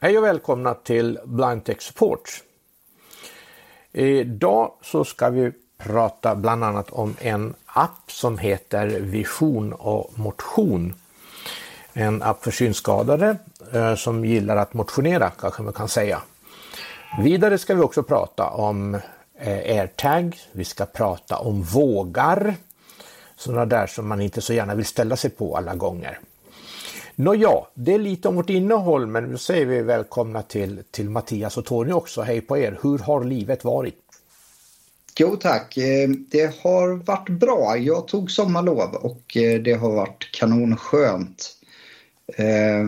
Hej och välkomna till Blind Tech Support. Idag så ska vi prata bland annat om en app som heter Vision och motion. En app för synskadade eh, som gillar att motionera kanske man kan säga. Vidare ska vi också prata om eh, AirTag, vi ska prata om vågar, sådana där som man inte så gärna vill ställa sig på alla gånger. Nåja, det är lite om vårt innehåll men nu säger vi välkomna till, till Mattias och Tony också. Hej på er! Hur har livet varit? Jo tack, eh, det har varit bra. Jag tog sommarlov och eh, det har varit kanonskönt. Eh,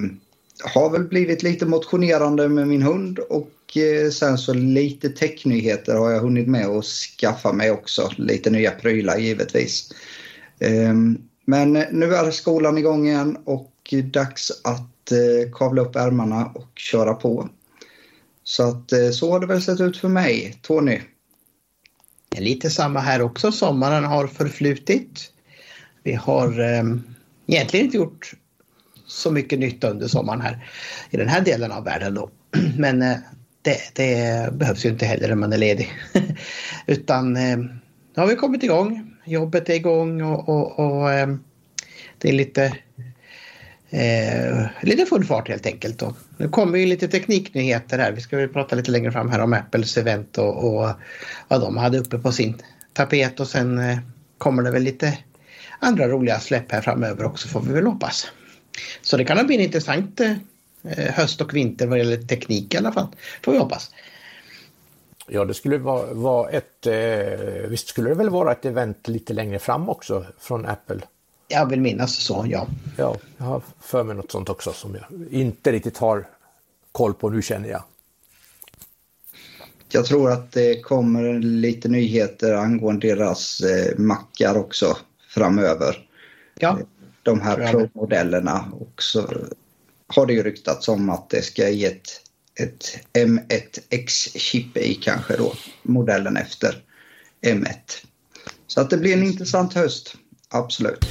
har väl blivit lite motionerande med min hund och eh, sen så lite technyheter har jag hunnit med att skaffa mig också. Lite nya prylar givetvis. Men nu är skolan igång igen och dags att eh, kavla upp ärmarna och köra på. Så att eh, så har det väl sett ut för mig. Tony? Lite samma här också. Sommaren har förflutit. Vi har eh, egentligen inte gjort så mycket nytta under sommaren här i den här delen av världen då. Men eh, det, det, behövs ju inte heller när man är ledig. Utan eh, nu har vi kommit igång. Jobbet är igång och, och, och eh, det är lite Eh, lite full fart helt enkelt. Då. Nu kommer ju lite tekniknyheter här. Vi ska väl prata lite längre fram här om Apples event och, och vad de hade uppe på sin tapet och sen eh, kommer det väl lite andra roliga släpp här framöver också får vi väl hoppas. Så det kan bli en intressant eh, eh, höst och vinter vad gäller teknik i alla fall. Får vi hoppas. Ja, det skulle vara, vara ett, eh, visst skulle det väl vara ett event lite längre fram också från Apple? Jag vill minnas så, ja. Ja, jag har för mig något sånt också som jag inte riktigt har koll på nu känner jag. Jag tror att det kommer lite nyheter angående deras eh, mackar också framöver. Ja. De här Pro-modellerna. Och så har det ju ryktats om att det ska ge ett, ett M1X-chip i kanske då. Modellen efter M1. Så att det blir en intressant höst. Absolut.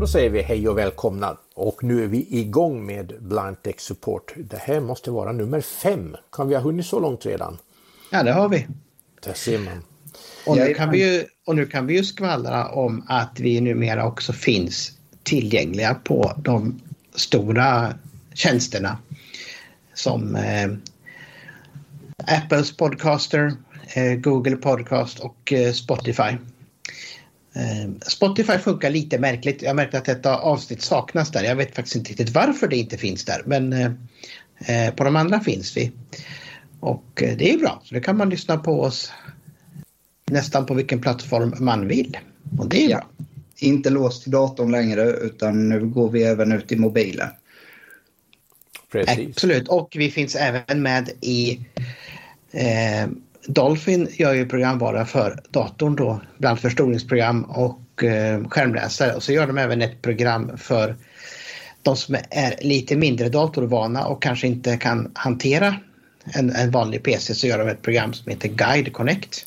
Då säger vi hej och välkomna och nu är vi igång med Blind Tech Support. Det här måste vara nummer fem. Kan vi ha hunnit så långt redan? Ja, det har vi. Det ser man. Och nu, kan vi ju, och nu kan vi ju skvallra om att vi numera också finns tillgängliga på de stora tjänsterna som eh, Apples Podcaster, eh, Google Podcast och eh, Spotify. Eh, Spotify funkar lite märkligt. Jag märkte att detta avsnitt saknas där. Jag vet faktiskt inte riktigt varför det inte finns där. Men eh, eh på de andra finns vi. Och eh, det är bra. Så då kan man lyssna på oss nästan på vilken plattform man vill. Och det är ja. bra. Inte låst till datorn längre utan nu går vi även ut i mobilen. Precis. Absolut. Och vi finns även med i eh, Dolphin gör ju programvara för datorn då, bland förstoringsprogram och eh, skärmläsare. Och så gör de även ett program för de som är lite mindre datorvana och kanske inte kan hantera en, en vanlig PC så gör de ett program som heter Guide Connect.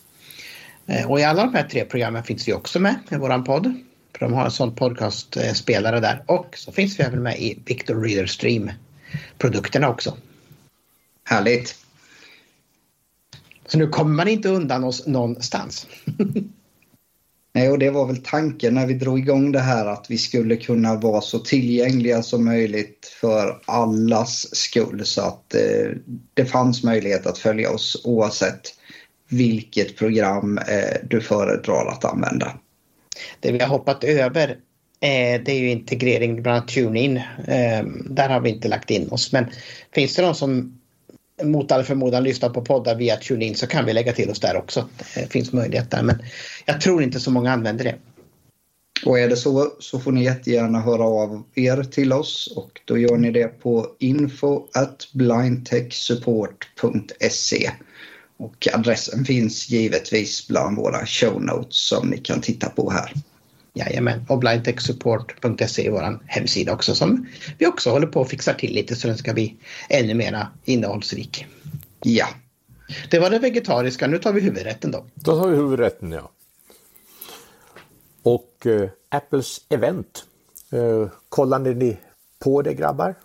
Eh, och i alla de här tre programmen finns vi också med i våran podd. För de har en sån podcastspelare där. Och så finns vi även med i Victor Reader Stream-produkterna också. Härligt. Så nu kommer man inte undan oss någonstans. Nej, och det var väl tanken när vi drog igång det här att vi skulle kunna vara så tillgängliga som möjligt för allas skull så att eh, det fanns möjlighet att följa oss oavsett vilket program eh, du föredrar att använda. Det vi har hoppat över eh, det är ju integrering bland annat TuneIn. Eh, där har vi inte lagt in oss men finns det någon som mot all förmodan lyssnar på poddar via TuneIn så kan vi lägga till oss där också. Det finns möjlighet där men jag tror inte så många använder det. Och är det så så får ni jättegärna höra av er till oss och då gör ni det på info blindtechsupport.se och adressen finns givetvis bland våra show notes som ni kan titta på här. Jajamän, och blindtechsupport.se är vår hemsida också som vi också håller på att fixa till lite så den ska bli ännu mer innehållsrik. Ja. Det var det vegetariska, nu tar vi huvudrätten då. Då tar vi huvudrätten ja. Och eh, Apples event, eh, kollade ni på det grabbar?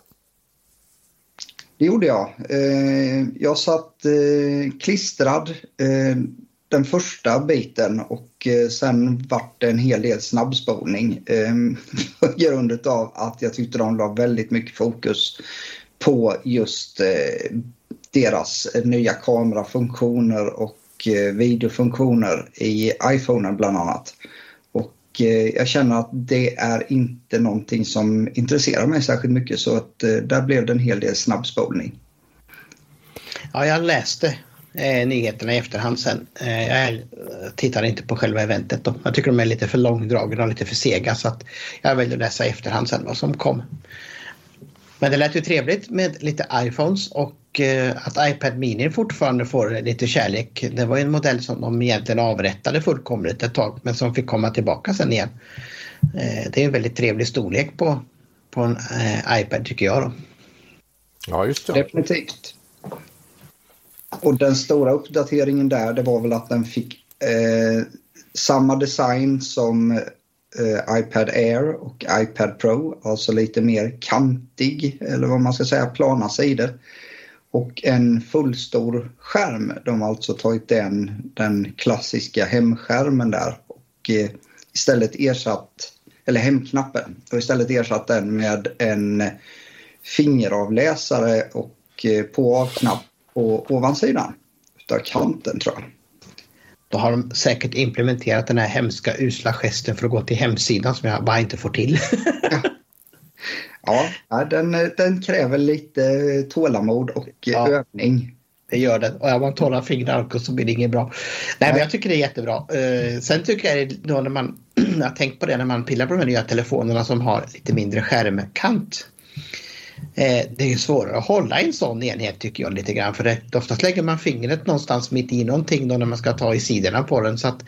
Det gjorde jag. Eh, jag satt eh, klistrad eh, den första biten och eh, sen vart det en hel del snabbspolning. Eh, på grund av att jag tyckte de la väldigt mycket fokus på just eh, deras nya kamerafunktioner och eh, videofunktioner i iPhonen bland annat. Och eh, jag känner att det är inte någonting som intresserar mig särskilt mycket så att där blev det en hel del snabbspolning. Ja, jag läste eh, nyheterna i efterhand sen. Eh, jag tittar inte på själva eventet då. Jag tycker de är lite för långdragna och lite för sega så att jag väljer att läsa i efterhand sen vad som kom. Men det lät ju trevligt med lite iPhones och eh, att iPad Mini fortfarande får lite kärlek. Det var en modell som de egentligen avrättade fullkomligt ett tag men som fick komma tillbaka sen igen. Eh, det är en väldigt trevlig storlek på, på en eh, iPad tycker jag. Då. Ja, just det. Definitivt. Och den stora uppdateringen där det var väl att den fick eh, samma design som eh, iPad Air och iPad Pro. Alltså lite mer kantig eller vad man ska säga, plana sidor. Och en fullstor skärm. De har alltså tagit den, den klassiska hemskärmen där och eh, istället ersatt, eller hemknappen, och istället ersatt den med en eh, fingeravläsare och eh, på avknapp på ovansidan utav kanten tror jag. Då har de säkert implementerat den här hemska usla gesten för att gå till hemsidan som jag bara inte får till. ja, den, den kräver lite tålamod och ja. övning. Det gör den. Och har man torra fingrar så blir det inget bra. Nej, men jag tycker det är jättebra. Uh, sen tycker jag då när man, jag har tänkt på det när man pillar på de här nya telefonerna som har lite mindre skärmkant. Eh, det är svårare att hålla en sån enhet tycker jag lite grann för det, oftast lägger man fingret någonstans mitt i någonting då när man ska ta i sidorna på den så att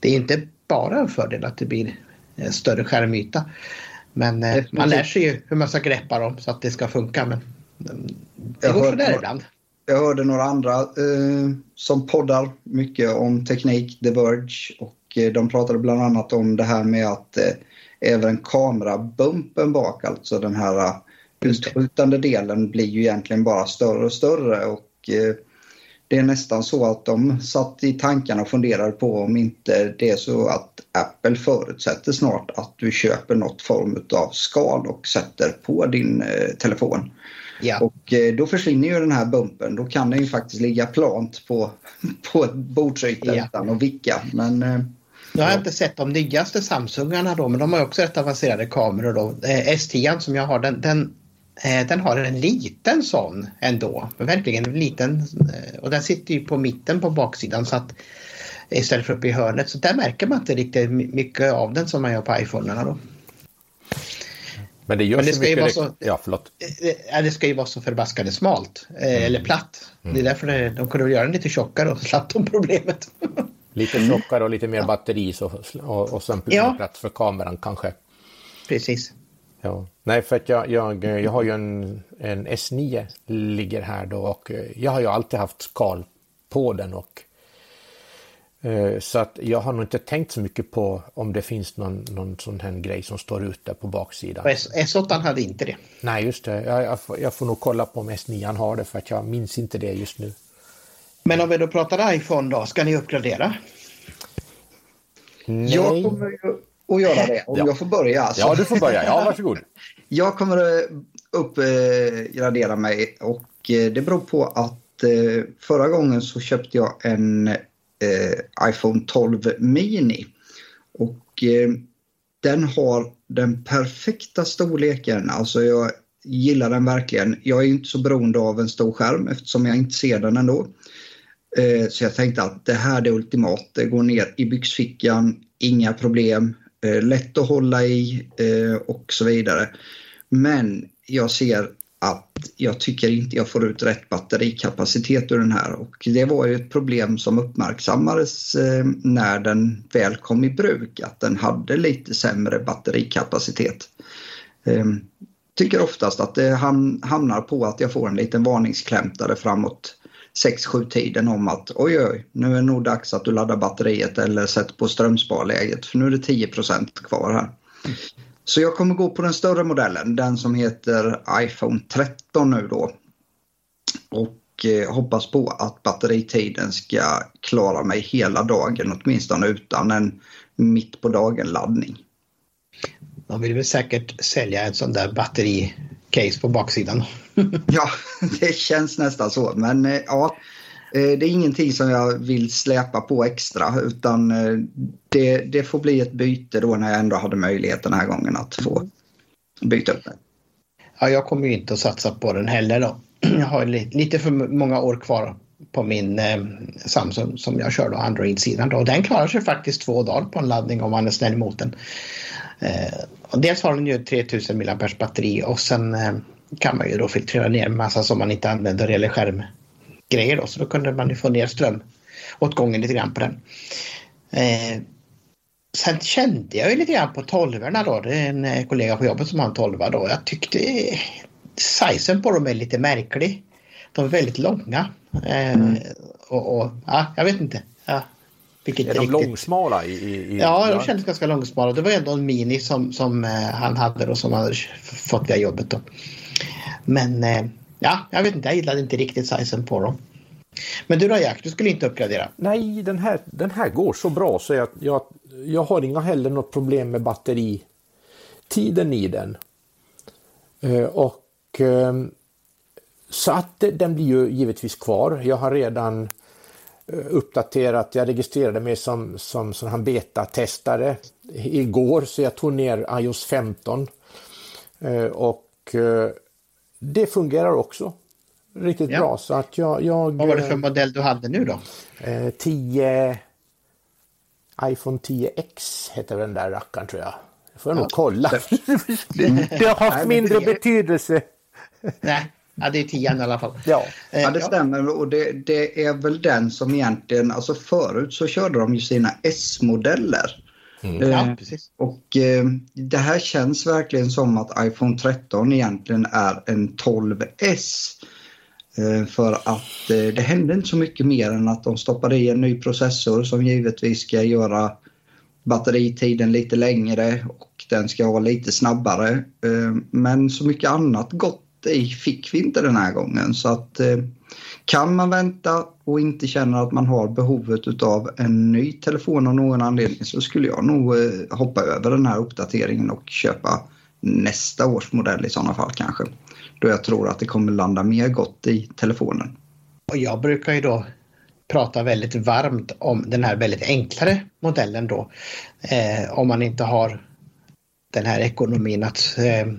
det är inte bara en fördel att det blir större skärmyta. Men eh, man lär sig ju hur man ska greppa dem så att det ska funka men mm, det går sådär ibland. Jag hörde några andra eh, som poddar mycket om teknik, The Verge och eh, de pratade bland annat om det här med att eh, även kamerabumpen bak, alltså den här utskjutande delen blir ju egentligen bara större och större och eh, det är nästan så att de satt i tankarna och funderade på om inte det är så att Apple förutsätter snart att du köper något form av skal och sätter på din eh, telefon. Ja. Och eh, då försvinner ju den här bumpen. Då kan den ju faktiskt ligga plant på, på ett bordsyta ja. utan att vicka. Men, nu har jag inte sett de nyaste Samsungarna då, men de har också rätt avancerade kameror då. S10 som jag har, den, den den har en liten sån ändå, verkligen en liten eh, och den sitter ju på mitten på baksidan så att istället för uppe i hörnet så där märker man inte riktigt mycket av den som man gör på iPhonerna då. Men det gör Men det ska ju vara så, ja, förlåt. Det ska ju vara så förbaskade smalt mm. eller platt. Mm. Det är därför det, de kunde göra den lite tjockare och slapp de problemet. Lite tjockare och lite mer ja. batteri så, och, och sen ja. plats för kameran kanske. Precis. Ja. Nej, för att jag, jag, jag har ju en, en S9 ligger här då och eh, jag har ju alltid haft skal på den och eh, så att jag har nog inte tänkt så mycket på om det finns någon, någon sån här grej som står ute på baksidan. S8 hade inte det. Nej, just det. Jag, jag, får, jag får nog kolla på om S9 har det för att jag minns inte det just nu. Men om vi då pratar iPhone då, ska ni uppgradera? Nej. Jag kommer ju att göra det. Om ja. jag får börja. Alltså. Ja, du får börja. Ja, varsågod. jag kommer att uppgradera mig och eh, det beror på att eh, förra gången så köpte jag en eh, iPhone 12 Mini. Och den har den perfekta storleken. Alltså jag gillar den verkligen. Jag är inte så beroende av en stor skärm eftersom jag inte ser den ändå. Så jag tänkte att det här är ultimat. Det går ner i byxfickan, inga problem. Eh, lätt att hålla i eh, och så vidare. Men jag ser att jag tycker inte jag får ut rätt batterikapacitet ur den här och det var ju ett problem som uppmärksammades eh, när den väl kom i bruk att den hade lite sämre batterikapacitet. Ehm, tycker oftast att det hamnar på att jag får en liten varningsklämtare framåt 6-7 tiden om att oj oj, nu är det nog dags att du laddar batteriet eller sätter på strömsparläget för nu är det 10% kvar här. Så jag kommer gå på den större modellen, den som heter iPhone 13 nu då. Och eh, hoppas på att batteritiden ska klara mig hela dagen åtminstone utan en mitt på dagen laddning. De vill väl säkert sälja en sån där batteri battericase på baksidan. ja, det känns nästan så. Men eh, ja, eh, det är ingenting som jag vill släpa på extra utan eh, det, det får bli ett byte då när jag ändå hade möjlighet den här gången att få byta upp den. Ja, jag kommer ju inte att satsa på den heller då. Jag har lite för många år kvar på min eh, Samsung som jag kör då, Android-sidan. Då. Den klarar sig faktiskt två dagar på en laddning om man är snäll mot den. Eh, och dels har den ju 3000 mAh batteri och sen eh, kan man ju då filtrera ner massa som man inte använder eller skärmgrejer då. Så då kunde man ju få ner ström åt gången lite grann på den. Eh, sen kände jag ju lite grann på tolvorna då. Det är en eh, kollega på jobbet som har en tolva då. Jag tyckte sizen på dem är lite märklig. De är väldigt långa. Eh, mm. och, och, ja, jag vet inte. Ja, vilket är de riktigt... långsmala? I, i, ja, de kändes ganska långsmala. Det var ändå en Mini som, som eh, han hade och som han hade fått via jobbet. Då. Men eh, ja, jag vet inte, jag gillade inte riktigt sizen på dem. Men du då Jack, du skulle inte uppgradera? Nej, den här, den här går så bra så jag, jag, jag har inga heller något problem med batteritiden i den. Eh, och så att den blir ju givetvis kvar. Jag har redan Eh, uppdaterat. Jag registrerade mig som, som sån här betatestare igår så jag tog ner iOS 15. Eh, och eh, det fungerar också riktigt ja. bra. Så att jag, jag, Vad var det för modell du hade nu då? 10 iPhone 10X heter den där rackaren tror jag. Jag får ja. nog kolla. det, det har haft mindre betydelse. Nej, Ja, det är tian i alla fall. Ja, eh, ja det stämmer och det, det, är väl den som egentligen, alltså förut så körde de ju sina S-modeller. Mm. Eh, ja, precis. Och eh, det här känns verkligen som att iPhone 13 egentligen är en 12S. Eh, för att eh, det hände inte så mycket mer än att de stoppade i en ny processor som givetvis ska göra batteritiden lite längre och den ska vara lite snabbare. Eh, men så mycket annat gott det fick vi inte den här gången. Så att eh, kan man vänta och inte känner att man har behovet av en ny telefon av någon anledning så skulle jag nog eh, hoppa över den här uppdateringen och köpa nästa års modell i sådana fall kanske. Då jag tror att det kommer landa mer gott i telefonen. Och jag brukar ju då prata väldigt varmt om den här väldigt enklare modellen då. Eh, om man inte har den här ekonomin att eh,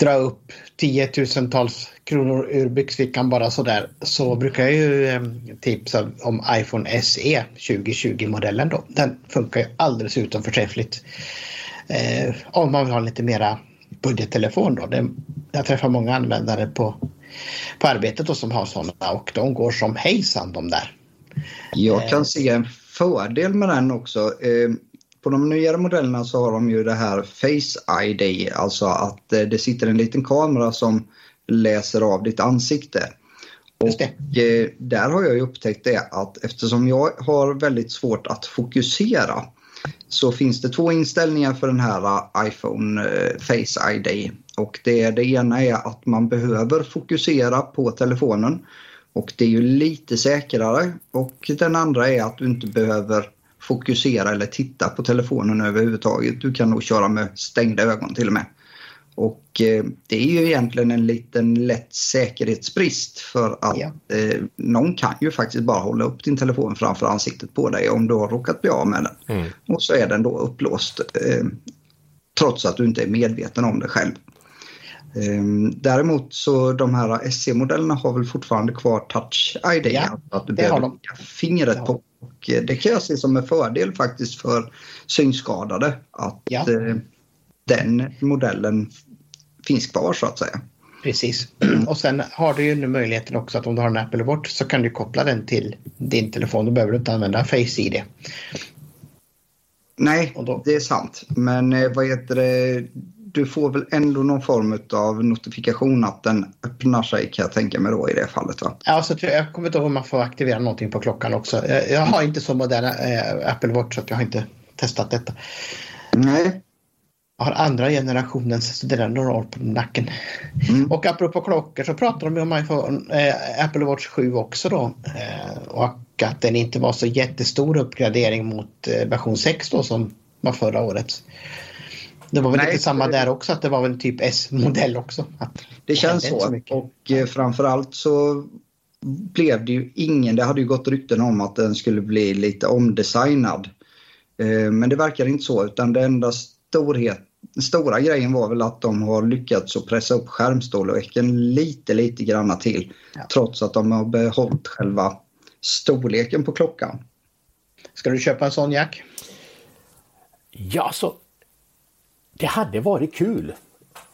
dra upp tiotusentals kronor ur byxfickan bara sådär så brukar jag ju eh, tipsa om iPhone SE 2020-modellen då. Den funkar ju alldeles utom förträffligt. Eh, om man vill ha lite mera budgettelefon då. Det, jag träffar många användare på, på arbetet då som har sådana och de går som hejsan de där. Jag kan eh. se en fördel med den också. Eh, på de nyare modellerna så har de ju det här Face ID, alltså att eh, det sitter en liten kamera som läser av ditt ansikte. Och eh, där har jag ju upptäckt det att eftersom jag har väldigt svårt att fokusera så finns det två inställningar för den här eh, iPhone Face ID. Och det, det ena är att man behöver fokusera på telefonen och det är ju lite säkrare. Och den andra är att du inte behöver fokusera eller titta på telefonen överhuvudtaget. Du kan nog köra med stängda ögon till och med. Och eh, det är ju egentligen en liten lätt säkerhetsbrist för att ja. eh, någon kan ju faktiskt bara hålla upp din telefon framför ansiktet på dig om du har råkat bli av med den. Mm. Och så är den då upplåst eh, trots att du inte är medveten om det själv. Ehm, däremot så de här SC-modellerna har väl fortfarande kvar touch ID. Ja, att du behöver de. fingret på. Och eh, det kan jag se som en fördel faktiskt för synskadade att ja. Eh, den modellen finns kvar så att säga. Precis. Och sen har du ju nu möjligheten också att om du har en Apple Watch så kan du koppla den till din telefon. Då behöver du inte använda Face ID. Nej, det är sant. Men eh, vad heter det? Du får väl ändå någon form av notifikation att den öppnar sig kan jag tänka mig då i det fallet va? Ja, så jag kommer inte ihåg om man får aktivera någonting på klockan också. Jag har inte så moderna äh, Apple Watch så jag har inte testat detta. Nej. Jag har andra generationens år på nacken. Mm. Och apropå klockor så pratar de om iPhone, äh, Apple Watch 7 också då. Äh, och att den inte var så jättestor uppgradering mot version 6 då som var förra året. Det var väl Nej, lite samma där också att det var väl typ S-modell också. Att det känns så. så och eh, framförallt så blev det ju ingen, det hade ju gått rykten om att den skulle bli lite omdesignad. Eh, men det verkar inte så utan det enda storhet den stora grejen var väl att de har lyckats att pressa upp skärmstorleken lite, lite granna till. Ja. Trots att de har behållit själva storleken på klockan. Ska du köpa en sån Jack? Ja, så det hade varit kul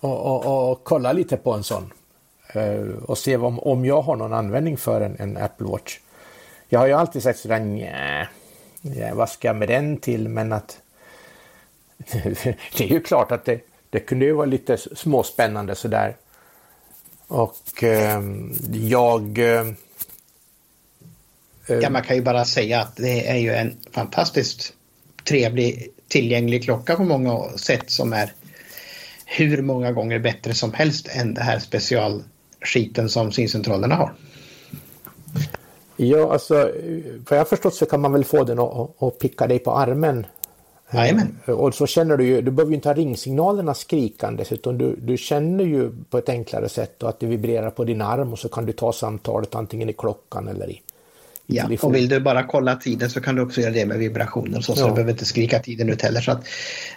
att kolla lite på en sån. Uh, och se om, om jag har någon användning för en, en Apple Watch. Jag har ju alltid sagt sådär nja, vad ska jag med den till? Men att det är ju klart att det, det kunde ju vara lite småspännande sådär. Och eh, jag... Eh, ja, man kan ju bara säga att det är ju en fantastiskt trevlig tillgänglig klocka på många sätt som är hur många gånger bättre som helst än det här specialskiten som syncentralerna har. Ja, alltså vad jag förstått så kan man väl få den att, picka dig på armen Jajamän. Eh, och så känner du ju, du behöver ju inte ha ringsignalerna skrikandes utan du, du känner ju på ett enklare sätt att det vibrerar på din arm och så kan du ta samtalet antingen i klockan eller i, Ja, och vill du bara kolla tiden så kan du också göra det med vibrationer så, ja. så du behöver inte skrika tiden ut heller. Så att,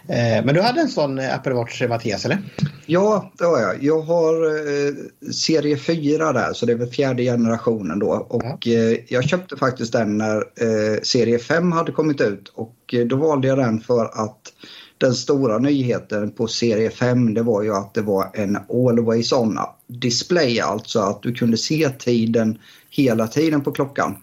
eh, men du hade en sån eh, Apple Watch Mattias eller? Ja, det har jag. Jag har eh, serie 4 där så det är väl fjärde generationen då. Och ja. eh, jag köpte faktiskt den när eh, serie 5 hade kommit ut och eh, då valde jag den för att den stora nyheten på serie 5 det var ju att det var en always on display, alltså att du kunde se tiden hela tiden på klockan.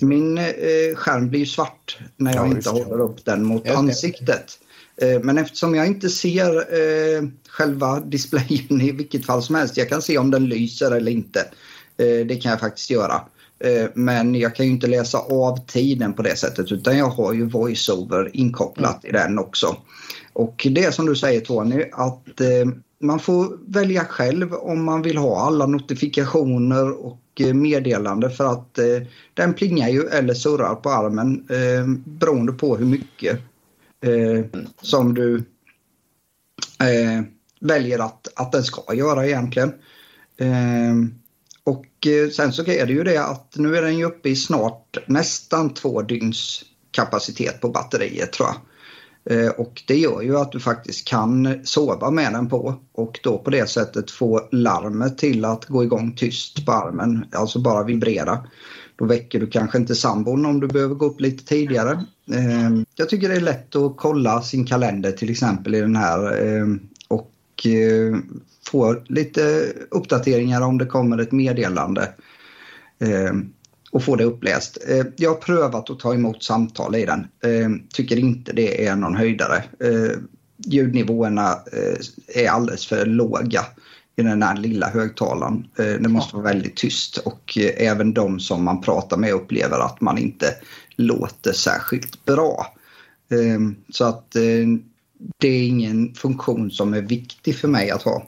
Min eh, skärm blir svart när jag ja, inte håller upp den mot ansiktet. Eh, men eftersom jag inte ser eh, själva displayen i vilket fall som helst, jag kan se om den lyser eller inte. Eh, det kan jag faktiskt göra. Eh, men jag kan ju inte läsa av tiden på det sättet utan jag har ju voiceover inkopplat mm. i den också. Och det är som du säger Tony att eh, man får välja själv om man vill ha alla notifikationer och Eh, meddelande för att eh, den plingar ju eller surrar på armen eh, beroende på hur mycket eh, som du eh, väljer att, att den ska göra egentligen. Eh, och eh, sen så är det ju det att nu är den ju uppe i snart nästan två dygns kapacitet på batteriet tror jag. Eh, och det gör ju att du faktiskt kan sova med den på och då på det sättet få larmet till att gå igång tyst på armen, alltså bara vibrera. Då väcker du kanske inte sambon om du behöver gå upp lite tidigare. Eh, jag tycker det är lätt att kolla sin kalender till exempel i den här eh, och få lite uppdateringar om det kommer ett meddelande och få det uppläst. Eh, jag har prövat att ta emot samtal i den. Eh, tycker inte det är någon höjdare. Eh, ljudnivåerna är alldeles för låga i den här lilla högtalaren. Det måste vara väldigt tyst och även de som man pratar med upplever att man inte låter särskilt bra. Så att det är ingen funktion som är viktig för mig att ha.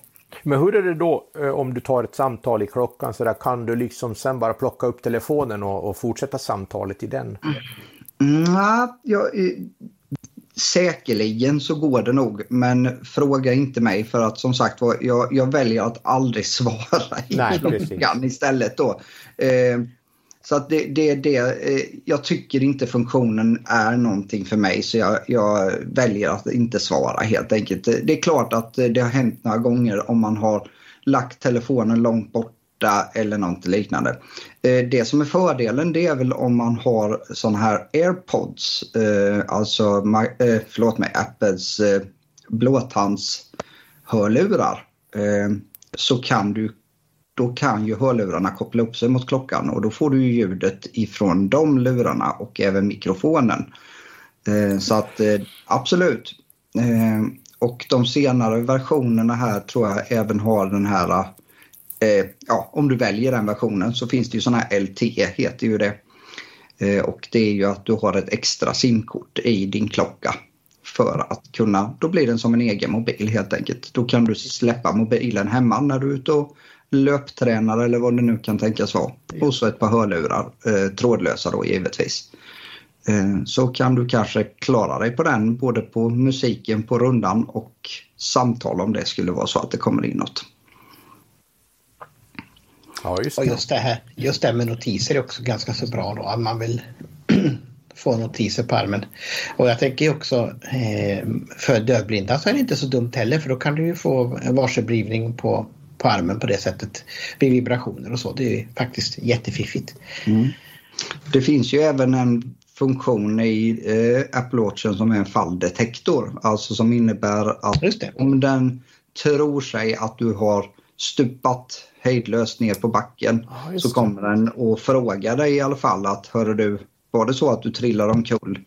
Men hur är det då eh, om du tar ett samtal i klockan så där, kan du liksom sen bara plocka upp telefonen och, och fortsätta samtalet i den? Mm, ja, säkerligen så går det nog men fråga inte mig för att som sagt jag, jag väljer att aldrig svara i Nej, klockan istället då. Eh, så att det, det, det, eh, jag tycker inte funktionen är någonting för mig så jag, jag, väljer att inte svara helt enkelt. Det är klart att det har hänt några gånger om man har lagt telefonen långt borta eller något liknande. Eh, det som är fördelen det är väl om man har sådana här airpods, eh, alltså förlåt mig, Apples blåtandshörlurar så kan du då kan ju hörlurarna koppla upp sig mot klockan och då får du ljudet ifrån de lurarna och även mikrofonen. Eh, så att eh, absolut. Eh, och de senare versionerna här tror jag även har den här, eh, ja om du väljer den versionen så finns det ju sådana här LT heter ju det. Eh, och det är ju att du har ett extra simkort i din klocka för att kunna, då blir den som en egen mobil helt enkelt. Då kan du släppa mobilen hemma när du är ute och löptränar eller vad det nu kan tänkas vara. Och så ett par hörlurar, eh, trådlösa då givetvis. Eh, så kan du kanske klara dig på den både på musiken på rundan och samtal om det skulle vara så att det kommer in något. Ja, just det. Och just det här just det med notiser är också ganska så bra då. Att man vill få notiser på armen. Och jag tänker också eh, för dövblinda så är det inte så dumt heller för då kan du ju få varseblivning på, på armen på det sättet vid vibrationer och så. Det är faktiskt jättefiffigt. Mm. Det finns ju även en funktion i eh, Apple Watchen som är en falldetektor. Alltså som innebär att om den tror sig att du har stupat hejdlöst ner på backen ah, så kommer den att fråga dig i alla fall att hör du var det så att du trillar omkull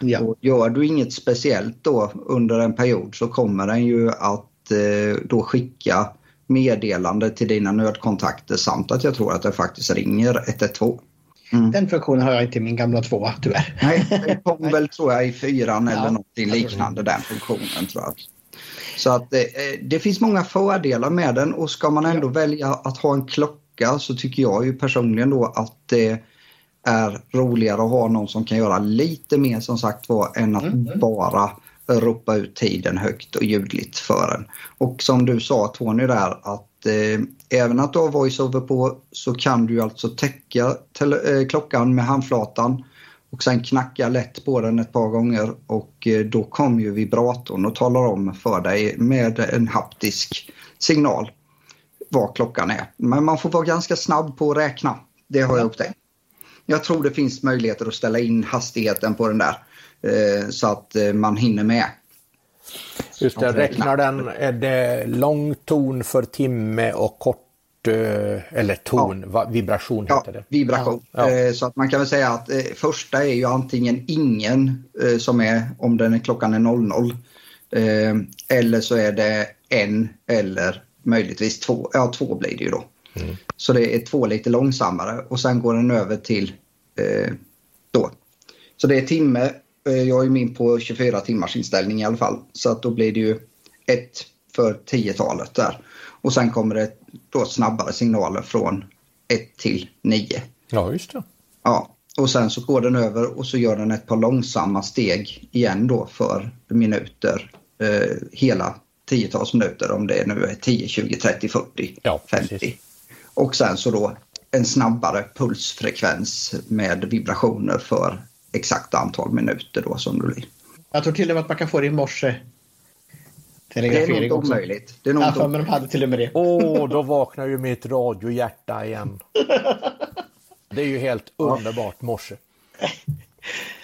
ja. och gör du inget speciellt då under en period så kommer den ju att eh, då skicka meddelande till dina nödkontakter samt att jag tror att det faktiskt ringer 112. Mm. Den funktionen har jag inte i min gamla tvåa tyvärr. Nej, det kom väl tror jag i fyran ja, eller något liknande den funktionen tror jag. Så att eh, det finns många fördelar med den och ska man ändå ja. välja att ha en klocka så tycker jag ju personligen då att det är roligare att ha någon som kan göra lite mer som sagt var än att mm. bara ropa ut tiden högt och ljudligt för en. Och som du sa Tony där att eh, även att du har voiceover på så kan du alltså täcka eh, klockan med handflatan och sen knacka lätt på den ett par gånger och eh, då kommer ju vibratorn och talar om för dig med en haptisk signal vad klockan är. Men man får vara ganska snabb på att räkna. Det har jag upptäckt. Jag tror det finns möjligheter att ställa in hastigheten på den där så att eh, man hinner med. Just det, räknar den, är det lång ton för timme och kort eh, eller ton, ja. vibration heter ja, det. vibration. Ja. Så att man kan väl säga att första är ju antingen ingen som är om den är klockan är 00 eller så är det en eller möjligtvis två, ja två blir det ju då. Mm. Så det är två lite långsammare och sen går den över till eh, då. Så det är timme. Eh, jag är min på 24 timmars inställning i alla fall. Så att då blir det ju ett för 10-talet där. Och sen kommer det då snabbare signaler från 1 till 9. Ja, just det. Ja, och sen så går den över och så gör den ett par långsamma steg igen då för minuter. Eh, hela tiotals minuter om det nu är 10, 20, 30, 40, ja, 50. Precis. Och sen så då en snabbare pulsfrekvens med vibrationer för exakt antal minuter då som det blir. Jag tror till och med att man kan få det i morse. Det är nog omöjligt. Det är nog ja, men de hade till och med det. Åh, oh, då vaknar ju mitt radiohjärta igen. Det är ju helt underbart morse.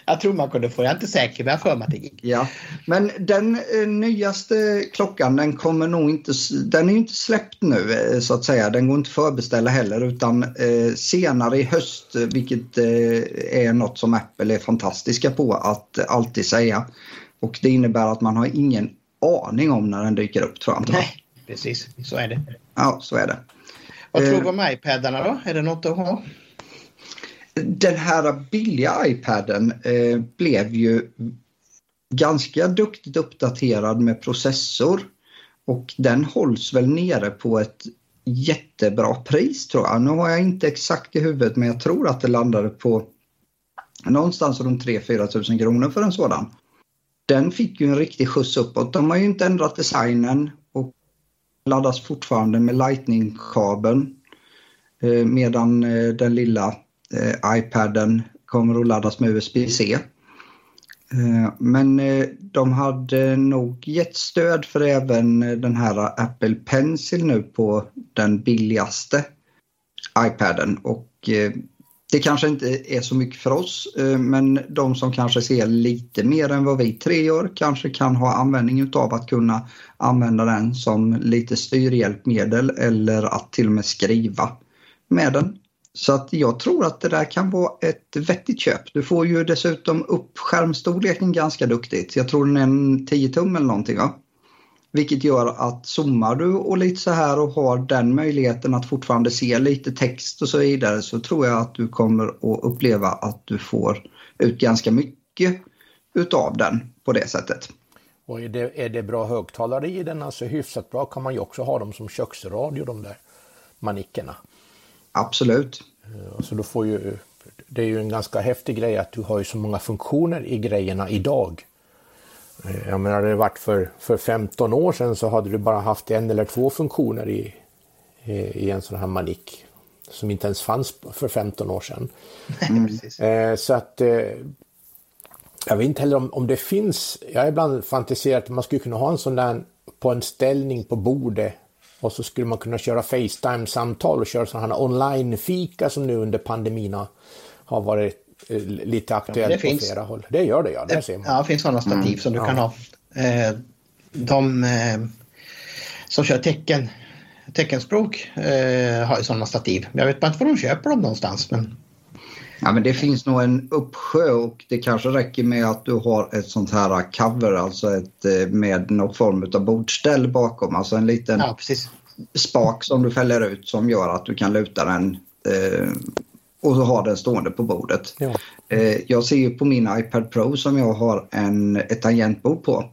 Jag tror man kunde få Jag är inte säker, men jag för mig att det gick. Ja, men den eh, nyaste klockan den kommer nog inte, den är inte släppt nu eh, så att säga. Den går inte förbeställa heller utan eh, senare i höst, vilket eh, är något som Apple är fantastiska på att alltid säga. Och det innebär att man har ingen aning om när den dyker upp tror jag. Nej, precis så är det. Ja, så är det. Vad tror du om iPadarna då? Är det något att ha? Den här billiga iPaden eh, blev ju ganska duktigt uppdaterad med processor och den hålls väl nere på ett jättebra pris tror jag. Nu har jag inte exakt i huvudet men jag tror att det landade på någonstans runt 3-4 tusen kronor för en sådan. Den fick ju en riktig skjuts uppåt. De har ju inte ändrat designen och laddas fortfarande med Lightning-kabeln. Eh, medan eh, den lilla eh, iPaden kommer att laddas med USB-C. Eh, men eh, de hade nog gett stöd för även eh, den här Apple Pencil nu på den billigaste iPaden och eh, det kanske inte är så mycket för oss, eh, men de som kanske ser lite mer än vad vi tre gör kanske kan ha användning av att kunna använda den som lite styrhjälpmedel eller att till och med skriva med den. Så att jag tror att det där kan vara ett vettigt köp. Du får ju dessutom upp skärmstorleken ganska duktigt. Jag tror den är en 10 tum eller någonting. Ja? Vilket gör att zoomar du och lite så här och har den möjligheten att fortfarande se lite text och så vidare så tror jag att du kommer att uppleva att du får ut ganska mycket utav den på det sättet. Och är det, är det bra högtalare i den, alltså hyfsat bra, kan man ju också ha dem som köksradio de där manickerna. Absolut. Eh, så då får ju, det är ju en ganska häftig grej att du har ju så många funktioner i grejerna idag. Eh, jag menar, hade det varit för, för 15 år sedan så hade du bara haft en eller två funktioner i, i en sån här manick som inte ens fanns för 15 år sedan. Mm. så att jag vet inte heller om, om det finns, jag har ibland fantiserat att man skulle kunna ha en sån där på en ställning på bordet och så skulle man kunna köra Facetime-samtal och köra sådana här online-fika som nu under pandemin har varit eh, lite aktuellt ja, på finns, flera håll. Det gör det ja, det ser man. Ja, det finns sådana stativ mm, som du ja. kan ha. Eh, de eh, som kör tecken, teckenspråk eh, har ju sådana stativ. Jag vet bara inte var de köper dem någonstans. Men... Ja, men det finns nog en uppsjö och det kanske räcker med att du har ett sånt här cover, alltså ett, eh, med någon form av bordställ bakom. Alltså en liten ja, spak som du fäller ut som gör att du kan luta den eh, och ha den stående på bordet. Ja. Eh, jag ser ju på min iPad Pro som jag har en, ett tangentbord på.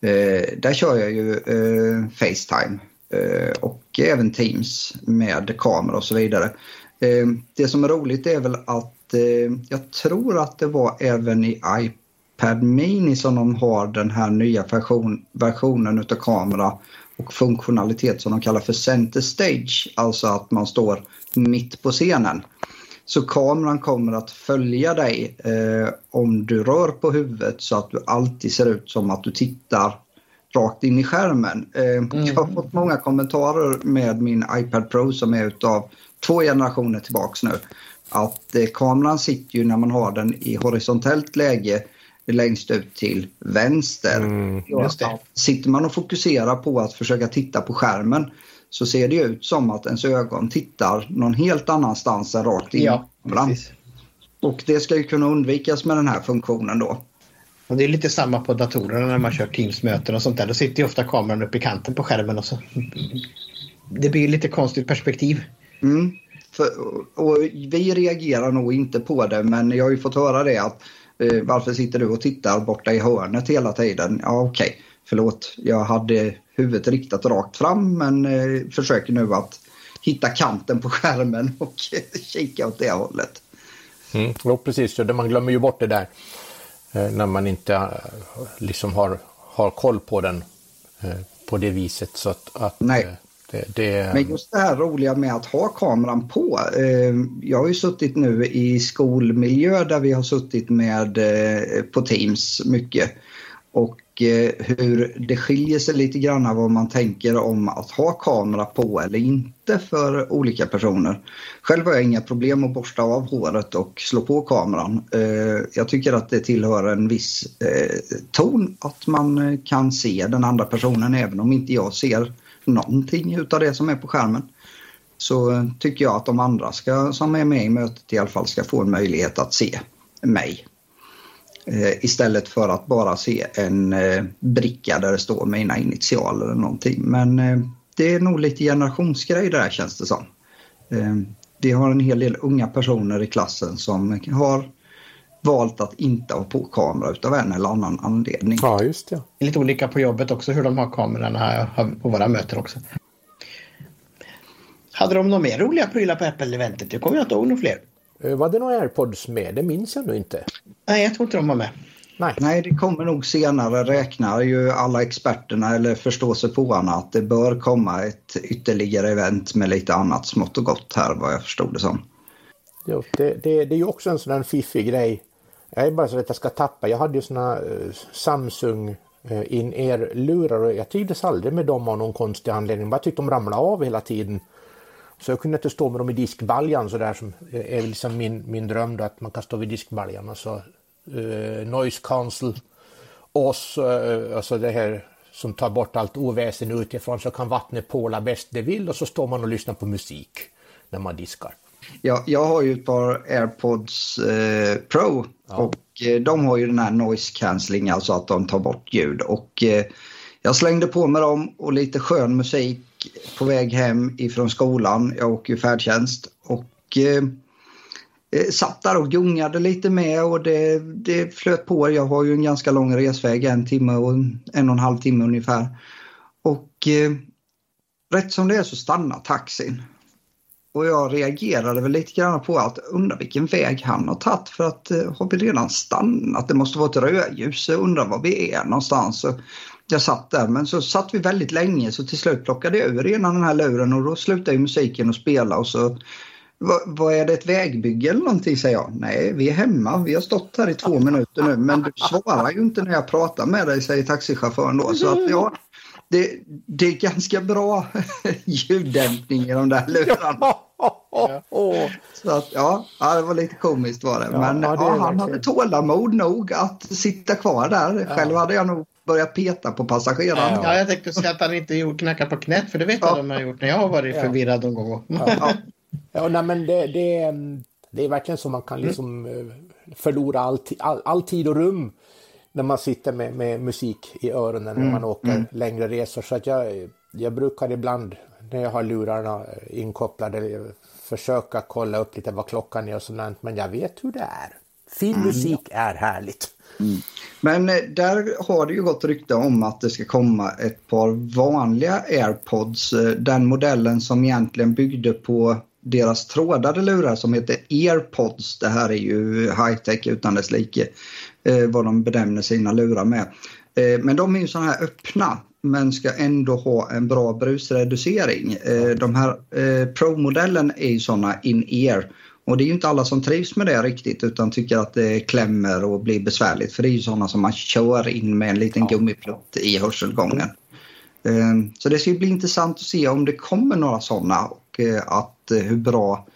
Eh, där kör jag ju eh, Facetime eh, och även Teams med kamera och så vidare. Det som är roligt är väl att eh, jag tror att det var även i iPad Mini som de har den här nya version, versionen utav kamera och funktionalitet som de kallar för center stage, alltså att man står mitt på scenen. Så kameran kommer att följa dig eh, om du rör på huvudet så att du alltid ser ut som att du tittar rakt in i skärmen. Eh, mm. Jag har fått många kommentarer med min iPad Pro som är utav två generationer tillbaks nu att eh, kameran sitter ju när man har den i horisontellt läge längst ut till vänster. Mm, sitter man och fokuserar på att försöka titta på skärmen så ser det ut som att ens ögon tittar någon helt annanstans än rakt in ja, Och det ska ju kunna undvikas med den här funktionen då. Och det är lite samma på datorerna när man kör Teams-möten och sånt där. Då sitter ju ofta kameran uppe i kanten på skärmen och så. Det blir lite konstigt perspektiv. Mm. För, och vi reagerar nog inte på det men jag har ju fått höra det att eh, varför sitter du och tittar borta i hörnet hela tiden? Ja okej, okay. förlåt. Jag hade huvudet riktat rakt fram men eh, försöker nu att hitta kanten på skärmen och kika åt det hållet. Mm, jo, precis, man glömmer ju bort det där eh, när man inte eh, liksom har, har koll på den eh, på det viset. Så att, att Nej. Det, det... Men just det här roliga med att ha kameran på. Eh, jag har ju suttit nu i skolmiljö där vi har suttit med eh, på Teams mycket. Och eh, hur det skiljer sig lite grann vad man tänker om att ha kamera på eller inte för olika personer. Själv har jag inga problem att borsta av håret och slå på kameran. Eh, jag tycker att det tillhör en viss eh, ton att man eh, kan se den andra personen även om inte jag ser någonting utav det som är på skärmen så eh, tycker jag att de andra ska, som är med i mötet i alla fall ska få en möjlighet att se mig. Eh, istället för att bara se en eh, bricka där det står mina initialer eller någonting. Men eh, det är nog lite generationsgrej det där känns det som. Eh, vi har en hel del unga personer i klassen som har valt att inte ha på kamera utav en eller annan anledning. Ja, just det. Lite olika på jobbet också hur de har kamerorna här på våra möten också. Hade de några mer roliga prylar på Apple-eventet? Jag kommer inte ihåg några fler. Eh, var det några AirPods med? Det minns jag nog inte. Nej, jag tror inte de var med. Nej. Nej, det kommer nog senare räknar ju alla experterna eller förståsigpåarna att det bör komma ett ytterligare event med lite annat smått och gott här vad jag förstod det som. Jo, det, det, det är ju också en sån där fiffig grej jag är bara så att jag ska tappa. Jag hade ju såna eh, Samsung eh, in-ear-lurar och jag trivdes aldrig med dem av någon konstig anledning. Jag tyckte de ramlade av hela tiden. Så jag kunde inte stå med dem i diskbaljan så där som eh, är liksom min, min dröm då att man kan stå vid diskbaljan och så uh, noise cancel oss, uh, alltså det här som tar bort allt oväsen utifrån så kan vattnet påla bäst det vill och så står man och lyssnar på musik när man diskar. Ja, jag har ju ett par AirPods eh, Pro ja. och eh, de har ju den här noise cancelling, alltså att de tar bort ljud. Och eh, jag slängde på med dem och lite skön musik på väg hem ifrån skolan. Jag åker ju färdtjänst och eh, eh, satt där och gungade lite med och det, det flöt på. Jag har ju en ganska lång resväg, en timme och en och en halv timme ungefär. Och eh, rätt som det är så stannar taxin. Och jag reagerade väl lite grann på att undra vilken väg han har tagit för att eh, har vi redan stannat? Det måste vara ett rödljus. Jag undrar var vi är någonstans. Så jag satt där men så satt vi väldigt länge så till slut plockade jag ur ena den här luren och då slutade musiken att spela och så vad, är det, ett vägbygge eller någonting säger jag. Nej, vi är hemma. Vi har stått här i två minuter nu men du svarar ju inte när jag pratar med dig säger taxichauffören då. Så att ja, det, det är ganska bra ljuddämpning i de där lurarna. Så att, ja, ja, det var lite komiskt var det. Men ja, det ja, han hade tålamod nog att sitta kvar där. Själv hade jag nog börjat peta på passagerarna. Ja, jag tänkte säga att han inte gjort knacka på knät för det vet jag de har gjort när jag har varit förvirrad någon gång. Ja, ja. nej, men det, det, det är verkligen så man kan liksom mm. förlora all, all, all tid och rum när man sitter med, med musik i öronen när mm. man åker mm. längre resor. Så att jag, jag brukar ibland när jag har lurarna inkopplade försöka kolla upp lite vad klockan är och sånt men jag vet hur det är. Fin mm. musik är härligt. Mm. Men eh, där har det ju gått rykte om att det ska komma ett par vanliga airpods. Eh, den modellen som egentligen byggde på deras trådade lurar som heter airpods. Det här är ju high-tech utan dess like. Eh, vad de benämner sina lurar med. Eh, men de är ju sådana här öppna men ska ändå ha en bra brusreducering. Eh, de här Pro-modellen är ju sådana in-ear och det är ju inte alla som trivs med det riktigt utan tycker att det klämmer och blir besvärligt för det är ju sådana som man kör in med en liten ja. gummiplutt i hörselgången. Så det ska bli intressant att se om det kommer några sådana och att hur bra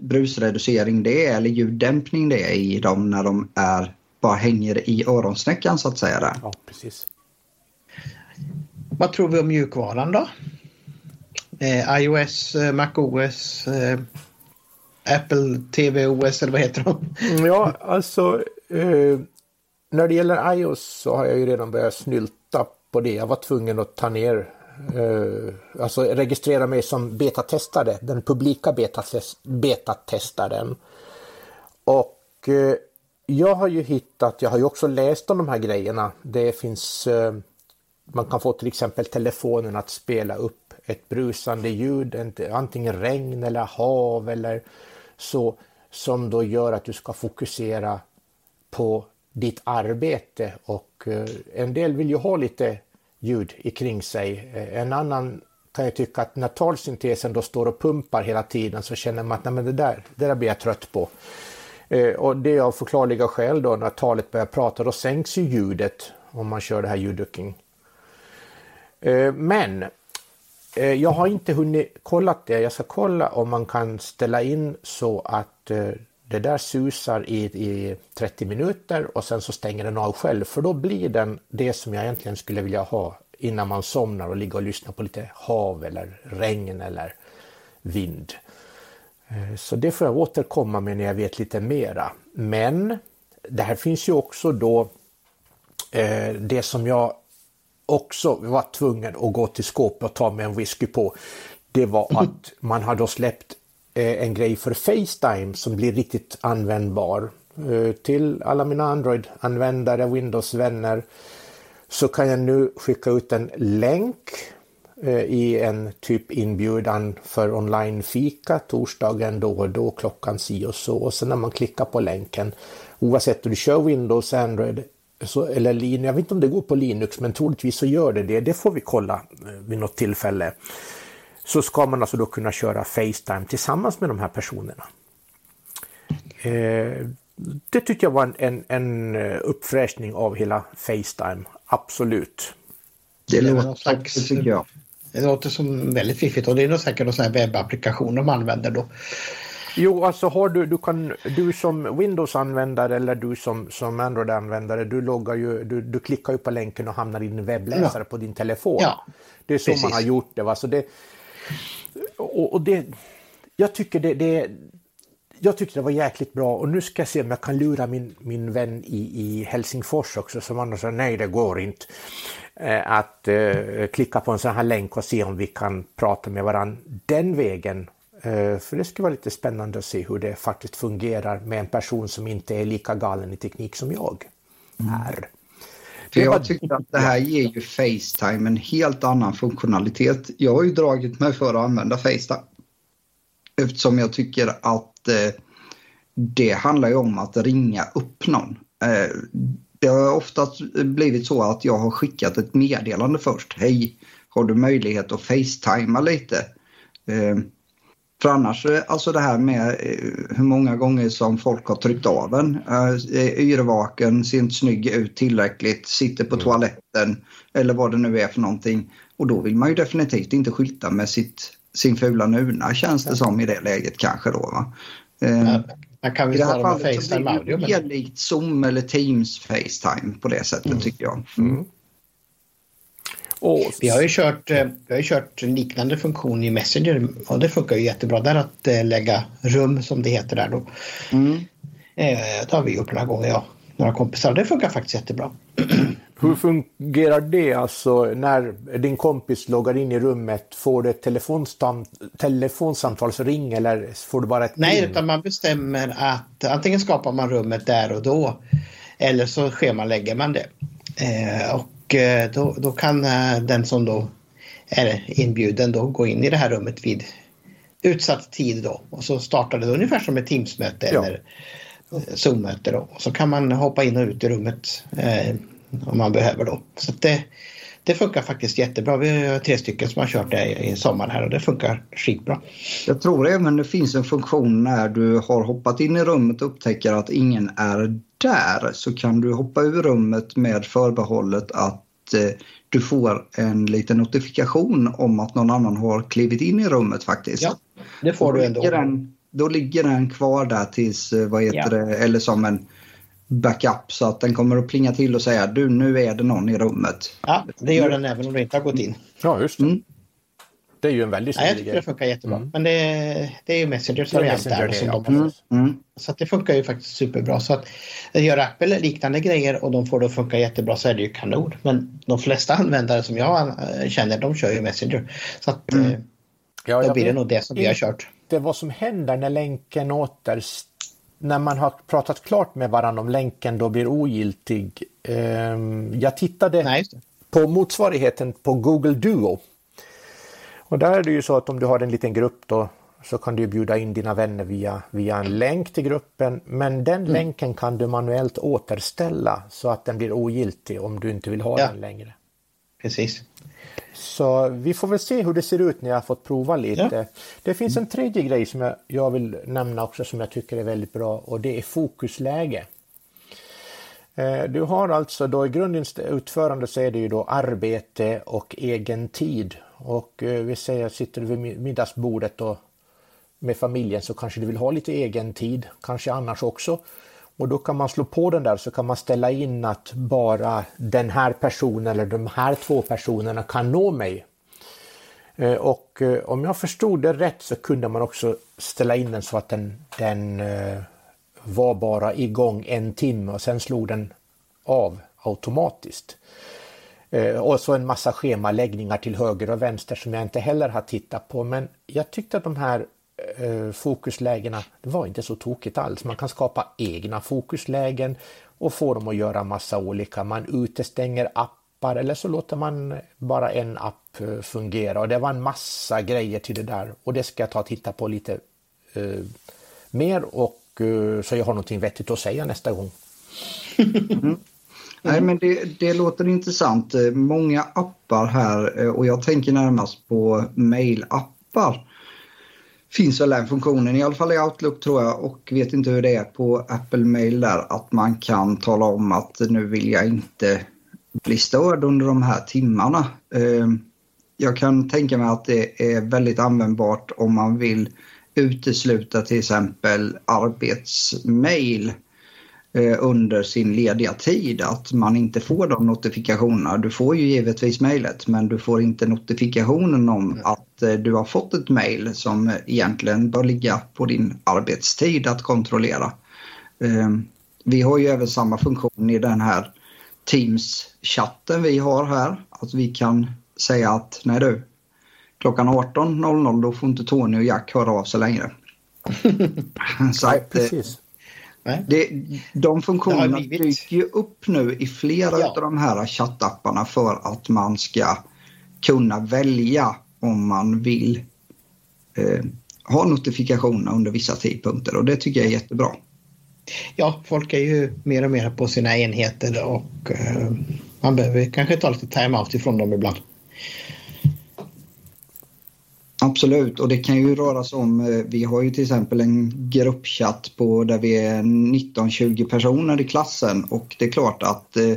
brusreducering det är eller ljuddämpning det är i dem när de är bara hänger i öronsnäckan så att säga. Där. Ja, precis. Vad tror vi om mjukvaran då? Eh, iOS, eh, MacOS, eh, Apple TVOS eller vad heter de? Mm, ja, alltså eh, när det gäller iOS så har jag ju redan börjat snylta på det. Jag var tvungen att ta ner, eh, alltså registrera mig som betatestare, den publika betatestaren. Och eh, jag har ju hittat, jag har ju också läst om de här grejerna. Det finns, eh, man kan få till exempel telefonen att spela upp ett brusande ljud, antingen regn eller hav eller så, som då gör att du ska fokusera på ditt arbete och eh, en del vill ju ha lite ljud kring sig. Eh, en annan kan jag tycka att när talsyntesen då står och pumpar hela tiden så känner man att nej men det där, det där blir jag trött på. Eh, och det är av förklarliga skäl då när talet börjar prata, då sänks ju ljudet om man kör det här ljudducking. Eh, men eh, jag har inte hunnit kolla det. Jag ska kolla om man kan ställa in så att eh, det där susar i, i 30 minuter och sen så stänger den av själv för då blir den det som jag egentligen skulle vilja ha innan man somnar och ligger och lyssnar på lite hav eller regn eller vind. Eh, så det får jag återkomma med när jag vet lite mera. Men det här finns ju också då eh, det som jag också var tvungen att gå till skåpet och ta med en whisky på. Det var mm. att man har då släppt eh, en grej för Facetime som blir riktigt användbar. Till alla mina Android-användare, Windows-vänner så kan jag nu skicka ut en länk i en typ inbjudan för online-fika torsdagen då och då klockan si och så. Och sen när man klickar på länken, oavsett om du kör Windows, Android så, eller Linux, jag vet inte om det går på Linux men troligtvis så gör det det, det får vi kolla eh, vid något tillfälle. Så ska man alltså då kunna köra Facetime tillsammans med de här personerna. Eh, det tycker jag var en, en, en uppfräschning av hela Facetime, absolut. Det låter också tycker jag. Det låter som väldigt fiffigt och det är nog säkert någon här webbapplikation de använder då. Jo, alltså har du, du, kan, du som Windows-användare eller du som, som Android-användare, du, loggar ju, du, du klickar ju på länken och hamnar i en webbläsare ja. på din telefon. Ja, det är så precis. man har gjort det. Va? Så det och, och det, jag tycker det, det, jag tyckte det var jäkligt bra och nu ska jag se om jag kan lura min, min vän i, i Helsingfors också som annars sa nej det går inte. Eh, att eh, klicka på en sån här länk och se om vi kan prata med varandra den vägen. Eh, för det skulle vara lite spännande att se hur det faktiskt fungerar med en person som inte är lika galen i teknik som jag är. Mm. För jag tycker att det här ger ju Facetime en helt annan funktionalitet. Jag har ju dragit mig för att använda Facetime. Eftersom jag tycker att eh, det handlar ju om att ringa upp någon. Eh, det har oftast blivit så att jag har skickat ett meddelande först. Hej, har du möjlighet att facetima lite? Eh, för annars, eh, alltså det här med eh, hur många gånger som folk har tryckt av en. Är yrvaken, ser inte snygg ut tillräckligt, sitter på mm. toaletten eller vad det nu är för någonting. Och då vill man ju definitivt inte skylta med sitt, sin fula nuna känns det som i det läget kanske då. Va? Man kan väl svara med Facetime audio. Det är likt Zoom eller Teams Facetime på det sättet mm. tycker jag. Mm. Och... Vi har ju kört, eh, vi har kört en liknande funktion i Messenger och det funkar ju jättebra där att eh, lägga rum som det heter där då. Mm. Eh, det har vi gjort några gånger, ja. Några kompisar. Det funkar faktiskt jättebra. Hur fungerar det alltså när din kompis loggar in i rummet? Får du ett telefonsamtalsring eller får du bara ett Nej, utan man bestämmer att antingen skapar man rummet där och då eller så schemalägger man det. Eh, och eh, då, då kan eh, den som då är inbjuden då gå in i det här rummet vid utsatt tid då och så startar det ungefär som ett Teams-möte ja. eller Zoom-möte då. Och så kan man hoppa in och ut i rummet eh, om man behöver då. Så det, det funkar faktiskt jättebra. Vi har tre stycken som har kört det i sommar här och det funkar skitbra. Jag tror även det finns en funktion när du har hoppat in i rummet och upptäcker att ingen är där så kan du hoppa ur rummet med förbehållet att eh, du får en liten notifikation om att någon annan har klivit in i rummet faktiskt. Ja, det får du ändå. Den, då ligger den kvar där tills, eh, vad heter ja. det, eller som en backup så att den kommer att plinga till och säga du nu är det någon i rummet. Ja, det gör den även om du inte har gått in. Ja, just det. Mm. Det är ju en väldigt smidig Jag tycker det funkar jättebra. Mm. Men det, det är ju Messengers variant där. Som de mm. Så det funkar ju faktiskt superbra. Så att gör Apple liknande grejer och de får det att funka jättebra så är det ju kanon. Men de flesta användare som jag känner de kör ju Messenger. Så att mm. Eh, ja, då blir det nog det som vi har kört. Det vad som händer när länken återställs när man har pratat klart med varandra om länken då blir ogiltig. Ehm, jag tittade Nej, på motsvarigheten på Google Duo. Och där är det ju så att om du har en liten grupp då så kan du bjuda in dina vänner via, via en länk till gruppen. Men den mm. länken kan du manuellt återställa så att den blir ogiltig om du inte vill ha ja. den längre. Precis. Så vi får väl se hur det ser ut när jag fått prova lite. Ja. Det finns en tredje grej som jag, jag vill nämna också som jag tycker är väldigt bra och det är fokusläge. Eh, du har alltså då i grundutförande så är det ju då arbete och egen tid. Och eh, vi säger sitter du vid middagsbordet och med familjen så kanske du vill ha lite egen tid, kanske annars också. Och då kan man slå på den där så kan man ställa in att bara den här personen eller de här två personerna kan nå mig. Eh, och eh, om jag förstod det rätt så kunde man också ställa in den så att den, den eh, var bara igång en timme och sen slog den av automatiskt. Och så en massa schemaläggningar till höger och vänster som jag inte heller har tittat på men jag tyckte att de här Eh, fokuslägena, det var inte så tokigt alls. Man kan skapa egna fokuslägen och få dem att göra massa olika. Man utestänger appar eller så låter man bara en app eh, fungera och det var en massa grejer till det där och det ska jag ta och titta på lite eh, mer och eh, så jag har någonting vettigt att säga nästa gång. Mm. Nej men det, det, låter intressant. Många appar här eh, och jag tänker närmast på mailappar finns väl den funktionen, i alla fall i Outlook tror jag och vet inte hur det är på Apple Mail där, att man kan tala om att nu vill jag inte bli störd under de här timmarna. Ehm, jag kan tänka mig att det är väldigt användbart om man vill utesluta till exempel arbetsmail under sin lediga tid. Att man inte får de notifikationerna. Du får ju givetvis mejlet men du får inte notifikationen om att eh, du har fått ett mejl som egentligen bör ligga på din arbetstid att kontrollera. Eh, vi har ju även samma funktion i den här Teams-chatten vi har här. Att vi kan säga att nej du, klockan 18.00 då får inte Tony och Jack höra av sig längre. Så att, precis. Det, de funktionerna dyker ju upp nu i flera ja. av de här chattapparna för att man ska kunna välja om man vill eh, ha notifikationer under vissa tidpunkter och det tycker jag är jättebra. Ja, folk är ju mer och mer på sina enheter och eh, man behöver kanske ta lite time-out ifrån dem ibland. Absolut, och det kan ju röra sig om, eh, vi har ju till exempel en gruppchatt på där vi är 19-20 personer i klassen och det är klart att eh,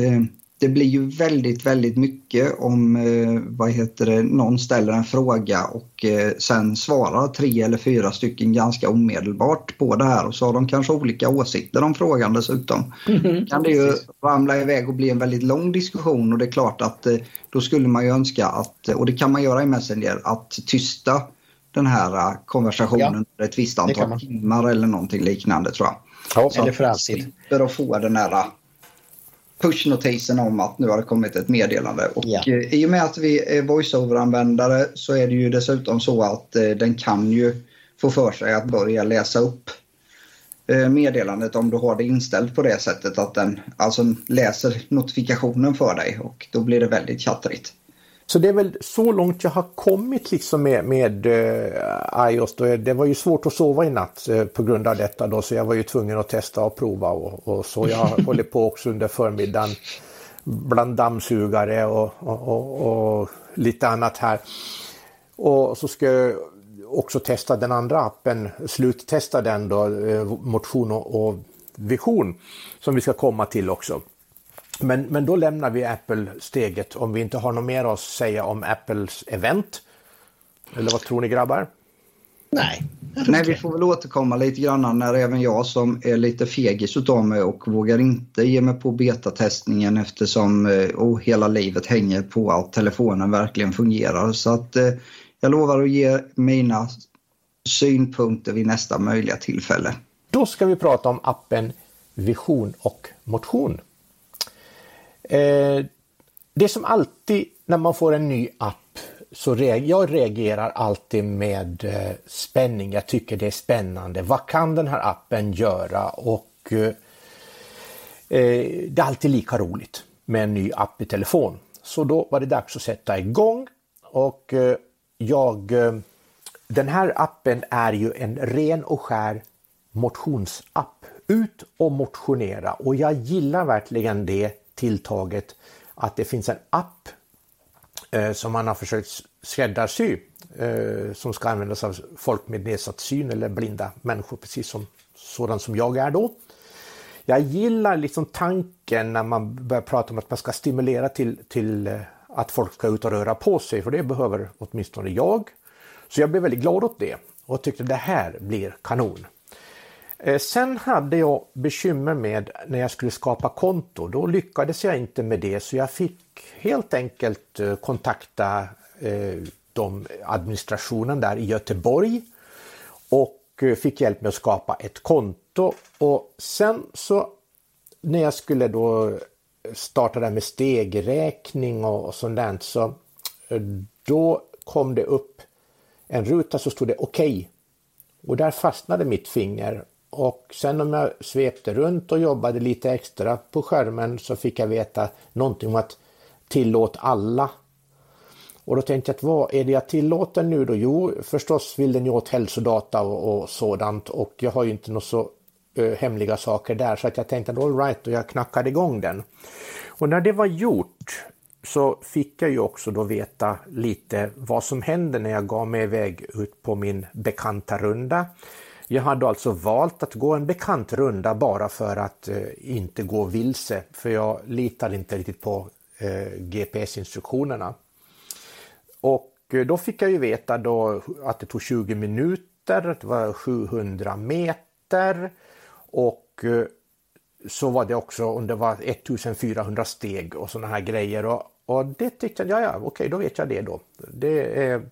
eh det blir ju väldigt, väldigt mycket om eh, vad heter det, någon ställer en fråga och eh, sen svarar tre eller fyra stycken ganska omedelbart på det här och så har de kanske olika åsikter om frågan dessutom. Mm kan det ju ramla iväg och bli en väldigt lång diskussion och det är klart att eh, då skulle man ju önska att, och det kan man göra i Messenger, att tysta den här konversationen ja, ett visst antal timmar eller någonting liknande tror jag. Ja, eller för alltid. För att få den här pushnotisen om att nu har det kommit ett meddelande. Och ja. Eh, I och med att vi är voiceover-användare så är det ju dessutom så att eh, den kan ju få för sig att börja läsa upp eh, meddelandet om du har det inställt på det sättet att den alltså läser notifikationen för dig och då blir det väldigt chattrigt. Så det är väl så långt jag har kommit liksom med, med uh, iOS. Då. Det var ju svårt att sova i natt uh, på grund av detta då så jag var ju tvungen att testa och prova och, och så jag håller på också under förmiddagen bland dammsugare och, och, och, lite annat här. Och så ska jag också testa den andra appen, sluttesta den då, uh, motion och vision som vi ska komma till också. Men, men då lämnar vi Apple-steget om vi inte har något mer att säga om Apples event. Eller vad tror ni grabbar? Nej. Nej, vi får väl återkomma lite grann när även jag som är lite fegis utav mig och vågar inte ge mig på betatestningen eftersom oh, hela livet hänger på att telefonen verkligen fungerar. Så att eh, jag lovar att ge mina synpunkter vid nästa möjliga tillfälle. Då ska vi prata om appen Vision och motion. Eh, det som alltid när man får en ny app så reagerar jag reagerar alltid med eh, spänning. Jag tycker det är spännande. Vad kan den här appen göra? Och eh, eh, det är alltid lika roligt med en ny app i telefon. Så då var det dags att sätta igång och eh, jag eh, den här appen är ju en ren och skär motionsapp. Ut och motionera och jag gillar verkligen det tilltaget att det finns en app eh, som man har försökt skräddarsy eh, som ska användas av folk med nedsatt syn eller blinda människor precis som sådan som jag är då. Jag gillar liksom tanken när man börjar prata om att man ska stimulera till, till eh, att folk ska ut och röra på sig för det behöver åtminstone jag. Så jag blev väldigt glad åt det och tyckte det här blir kanon. Eh, sen hade jag bekymmer med när jag skulle skapa konto. Då lyckades jag inte med det så jag fick helt enkelt eh, kontakta eh, de administrationen där i Göteborg och fick hjälp med att skapa ett konto. Och sen så när jag skulle då starta det här med stegräkning och sånt där så då kom det upp en ruta så stod det okej. Okay. Och där fastnade mitt finger och sen om jag svepte runt och jobbade lite extra på skärmen så fick jag veta någonting om att tillåt alla. Och då tänkte jag att vad är det jag tillåter nu då? Jo, förstås vill den ju åt hälsodata och, och sådant och jag har ju inte något så ö, hemliga saker där så att jag tänkte all right och jag knackade igång den. Och när det var gjort så fick jag ju också då veta lite vad som hände när jag gav mig iväg ut på min bekanta runda. Jag hade alltså valt att gå en bekant runda bara för att eh, inte gå vilse, för jag litade inte riktigt på eh, GPS-instruktionerna. och eh, då fick jag ju veta då att det tog 20 minuter, det var 700 meter och eh, så var det också om det var 1400 steg och sådana här grejer och, och det tyckte jag, ja ja okej då vet jag det då. Det är,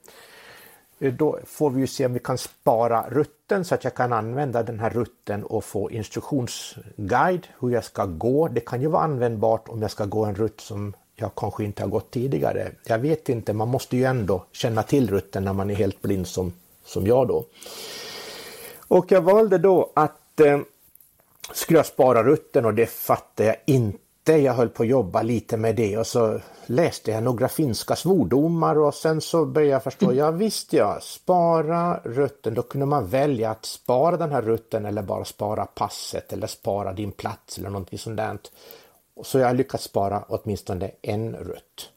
Eh, då får vi ju se om vi kan spara rutten så att jag kan använda den här rutten och få instruktionsguide hur jag ska gå. Det kan ju vara användbart om jag ska gå en rutt som jag kanske inte har gått tidigare. Jag vet inte, man måste ju ändå känna till rutten när man är helt blind som, som jag då. Och jag valde då att eh, skulle jag spara rutten och det fattade jag inte. Jag höll på att jobba lite med det och så läste jag några finska svordomar och sen så började jag förstå, ja visst ja, spara rutten, då kunde man välja att spara den här rutten eller bara spara passet eller spara din plats eller någonting sånt där. Så jag har lyckats spara åtminstone en rutt.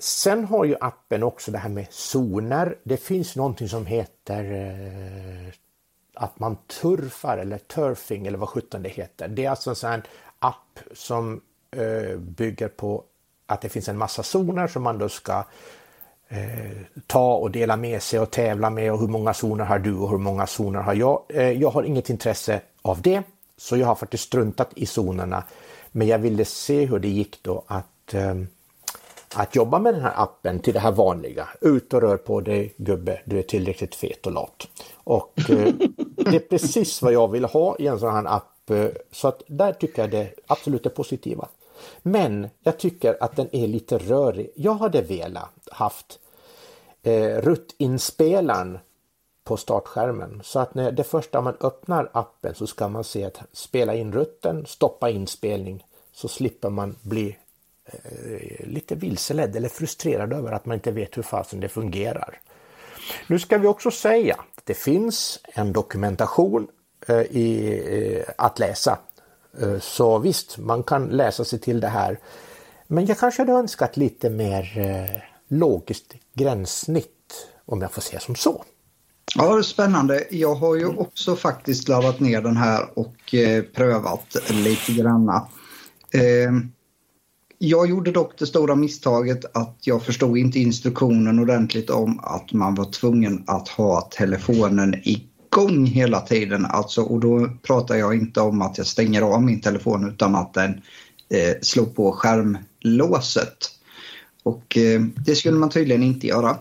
Sen har ju appen också det här med zoner. Det finns någonting som heter eh, att man turfar eller turfing eller vad sjutton det heter. Det är alltså en sån app som eh, bygger på att det finns en massa zoner som man då ska eh, ta och dela med sig och tävla med och hur många zoner har du och hur många zoner har jag. Eh, jag har inget intresse av det så jag har faktiskt struntat i zonerna men jag ville se hur det gick då att eh, att jobba med den här appen till det här vanliga. Ut och rör på dig gubbe, du är tillräckligt fet och lat. Och eh, det är precis vad jag vill ha i en sån här app. Eh, så att där tycker jag det absolut är positiva. Men jag tycker att den är lite rörig. Jag hade velat haft eh, ruttinspelaren på startskärmen så att när det första man öppnar appen så ska man se att spela in rutten, stoppa inspelning så slipper man bli eh, lite vilseledd eller frustrerad över att man inte vet hur fasen det fungerar. Nu ska vi också säga att det finns en dokumentation Eh, i, eh, att läsa. Eh, så visst, man kan läsa sig till det här. men jag kanske hade önskat lite mer eh, logiskt gränssnitt om jag får säga som så. Ja, det är spännande. Jag har ju också faktiskt laddat ner den här och eh, prövat lite granna. Jag gjorde dock det stora misstaget att jag förstod inte instruktionen ordentligt om att man var tvungen att ha telefonen igång hela tiden. Alltså, och då pratar jag inte om att jag stänger av min telefon utan att den eh, slår på skärmlåset. Och eh, det skulle man tydligen inte göra.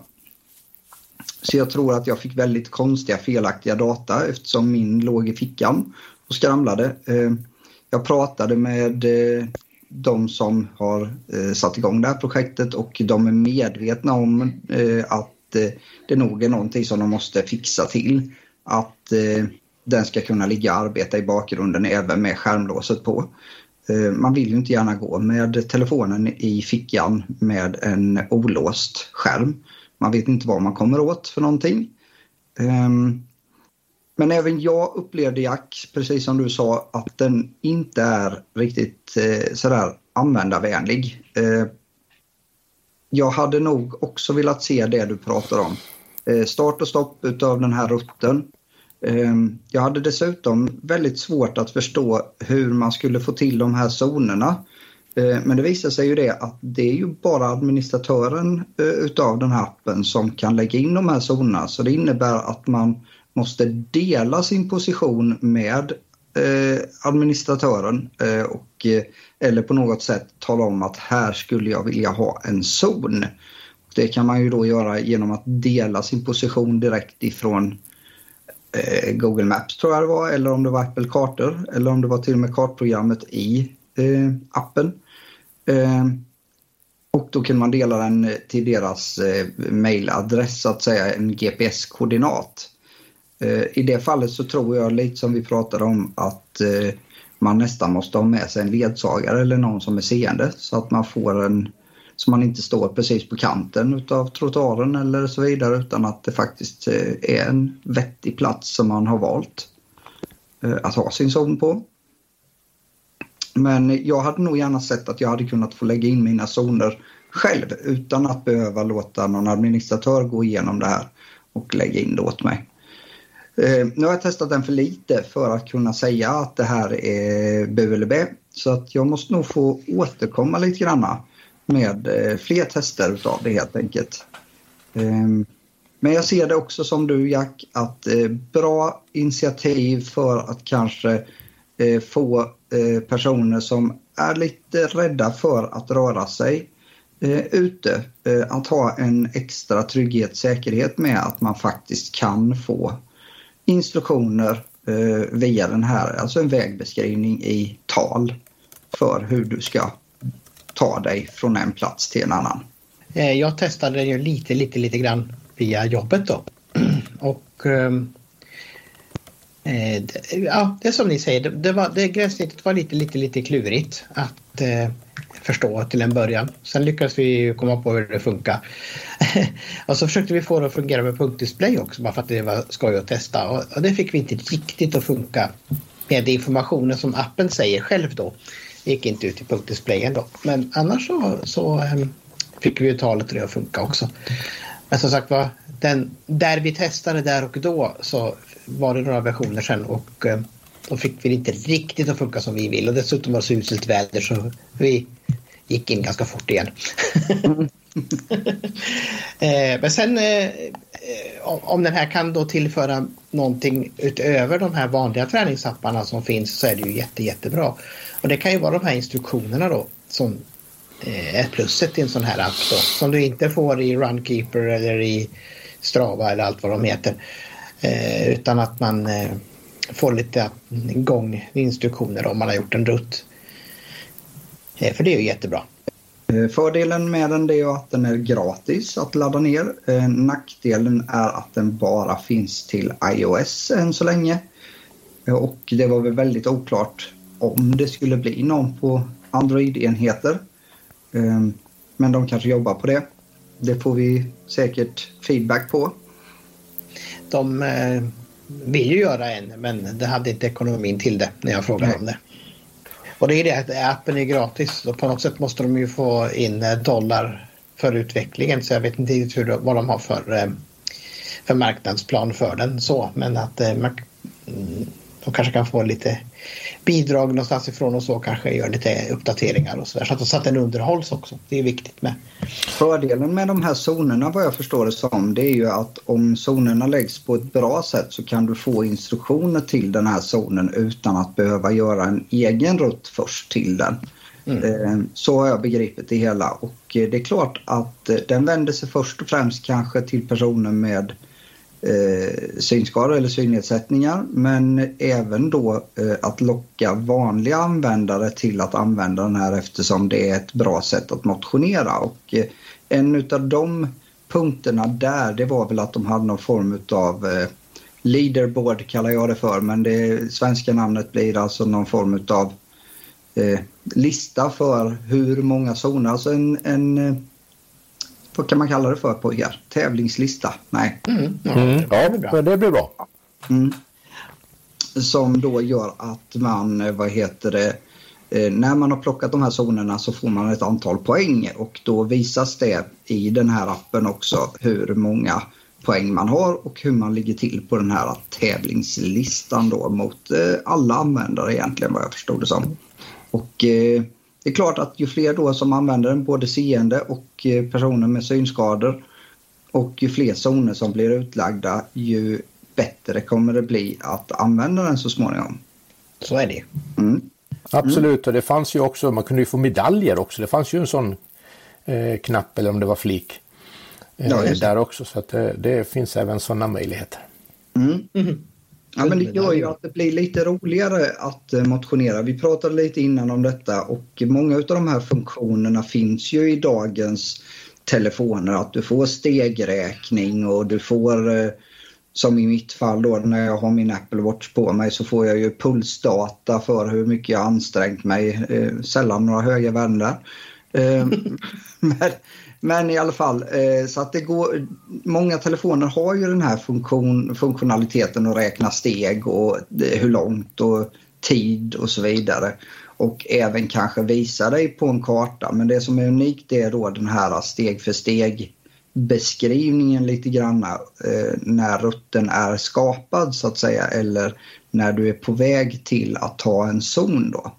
Så jag tror att jag fick väldigt konstiga felaktiga data eftersom min låg i fickan och skramlade. Eh, jag pratade med eh, de som har eh, satt igång det här projektet och de är medvetna om eh, att eh, det nog är någonting som de måste fixa till. Att eh, den ska kunna ligga och arbeta i bakgrunden även med skärmlåset på. Eh, man vill ju inte gärna gå med telefonen i fickan med en olåst skärm. Man vet inte vad man kommer åt för någonting. Eh, men även jag upplevde Jack, precis som du sa, att den inte är riktigt eh, sådär användarvänlig. Eh, jag hade nog också velat se det du pratar om. Eh, start och stopp utav den här rutten. Ehm, jag hade dessutom väldigt svårt att förstå hur man skulle få till de här zonerna. Ehm, men det visar sig ju det att det är ju bara administratören eh, utav den här appen som kan lägga in de här zonerna. Så det innebär att man måste dela sin position med eh, administratören eh, och, eller på något sätt tala om att här skulle jag vilja ha en zon. Det kan man ju då göra genom att dela sin position direkt ifrån Eh, Google Maps tror jag det var eller om det var Apple Kartor eller om det var till och med kartprogrammet i eh, appen. Eh, och då kunde man dela den eh, till deras eh, mailadress så att säga, en GPS-koordinat. Eh, I det fallet så tror jag lite som vi pratade om att man nästan måste ha med sig en ledsagare eller någon som är seende så att man får en så man inte står precis på kanten utav trottoaren eller så vidare utan att det faktiskt eh, är en vettig plats som man har valt eh, att ha sin zon på. Men jag hade nog gärna sett att jag hade kunnat få lägga in mina zoner själv utan att behöva låta någon administratör gå igenom det här och lägga in det åt mig. Eh, nu har jag testat den för lite för att kunna säga att det här är bu eller bä. Så att jag måste nog få återkomma lite granna med eh, fler tester utav det helt enkelt. Ehm, men jag ser det också som du Jack att eh, bra initiativ för att kanske eh, få personer som är lite rädda för att röra sig eh, ute att ha en extra trygghet, säkerhet med att man faktiskt kan få instruktioner via den här, alltså en vägbeskrivning i tal för hur du ska ta dig från en plats till en annan. Eh, jag testade ju lite, lite, lite grann via jobbet då. Och ehm, eh, ja, det är som ni säger, det, det, var, det gränssnittet var lite, lite, lite klurigt att eh, förstå till en början. Sen lyckades vi komma på hur det funkar. och så försökte vi få det att fungera med punktdisplay också bara för att det var skoj att testa och, och det fick vi inte riktigt att funka med informationen som appen säger själv då. Det gick inte ut i punktdisplayen då. Men annars så, så um, fick vi ju talet och det att funka också. Men som sagt var, den, där vi testade där och då så var det några versioner sen och um, då fick vi inte riktigt att funka som vi vill och dessutom var det så uselt väder så vi gick in ganska fort igen. Mm. eh, men sen eh, eh om den här kan då tillföra någonting utöver de här vanliga träningsapparna som finns så är det ju jätte, jättebra. Och det kan ju vara de här instruktionerna då som eh, är pluset i en sån här app då, som du inte får i Runkeeper eller i Strava eller allt vad de heter. Eh, utan att man eh, får lite gånginstruktioner om man har gjort en rutt. Eh, för det är ju jättebra. Eh, fördelen med den är att den är gratis att ladda ner. Eh, nackdelen är att den bara finns till iOS än så länge. Och det var väl väldigt oklart om det skulle bli någon på Android-enheter. Men de kanske jobbar på det. Det får vi säkert feedback på. De vill ju göra en men det hade inte ekonomin till det när jag frågade Nej. om det. Och det är det att appen är gratis. Och på något sätt måste de ju få in eh, dollar för utvecklingen. Så jag vet inte riktigt hur, vad de har för, eh, för marknadsplan för den så. Men att eh, man, mm, de kanske kan få lite bidrag någonstans ifrån och så kanske gör lite uppdateringar och så där. Så att, så att den underhålls också. Det är viktigt med. Fördelen med de här zonerna vad jag förstår det som det är ju att om zonerna läggs på ett bra sätt så kan du få instruktioner till den här zonen utan att behöva göra en egen rutt först till den. Mm. Eh, så har jag begripit det hela och eh, det är klart att eh, den vänder sig först och främst kanske till personer med eh, synskador eller synnedsättningar men även då eh, att locka vanliga användare till att använda den här eftersom det är ett bra sätt att motionera. Och eh, en av de punkterna där det var väl att de hade någon form av eh, leaderboard kallar jag det för. Men det svenska namnet blir alltså någon form av eh, lista för hur många zoner, alltså en, en eh, vad kan man kalla det för på er? Tävlingslista? Nej. Mm, ja, mm, ja, det, det blir bra. Mm. Som då gör att man, eh, vad heter det, eh, när man har plockat de här zonerna så får man ett antal poäng och då visas det i den här appen också hur många poäng man har och hur man ligger till på den här tävlingslistan då mot eh, alla användare egentligen vad jag förstod det som. Och det är klart att ju fler då som använder den, både seende och eh, personer med synskador och ju fler zoner som blir utlagda ju bättre kommer det bli att använda den så småningom. Så är det. Mm. Absolut, och det fanns ju också, man kunde ju få medaljer också. Det fanns ju en sån eh, knapp eller om det var flik eh, ja, där också. Så att det, det finns även sådana möjligheter. Mm. Mm. Ja, men det gör ju att det blir lite roligare att eh, motionera. Vi pratade lite innan om detta och många av de här funktionerna finns ju i dagens telefoner. Att du får stegräkning och du får eh, som i mitt fall då när jag har min Apple Watch på mig så får jag ju pulsdata för hur mycket jag ansträngt mig. Eh, sällan några höga värden men, men i alla fall, eh, så att det går, många telefoner har ju den här funktion, funktionaliteten att räkna steg och hur långt och tid och så vidare. Och även kanske visa dig på en karta. Men det som är unikt är då den här steg för steg beskrivningen lite grann eh, när rutten är skapad så att säga eller när du är på väg till att ta en zon då.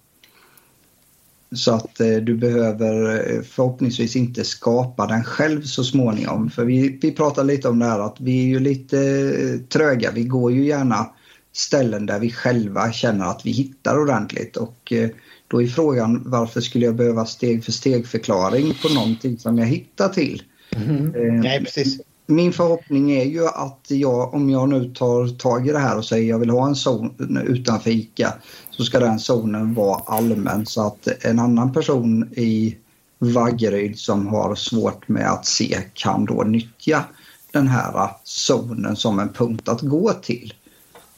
Så att eh, du behöver eh, förhoppningsvis inte skapa den själv så småningom. För vi, vi pratar lite om det här att vi är ju lite eh, tröga. Vi går ju gärna ställen där vi själva känner att vi hittar ordentligt. Och då är frågan varför skulle jag behöva steg för steg förklaring på någonting som jag hittar till? Mm. Nej, precis min förhoppning är ju att jag, om jag nu tar tag i det här och säger jag vill ha en zon utanför ICA så ska den zonen vara allmän så att en annan person i Vaggeryd som har svårt med att se kan då nyttja den här zonen som en punkt att gå till.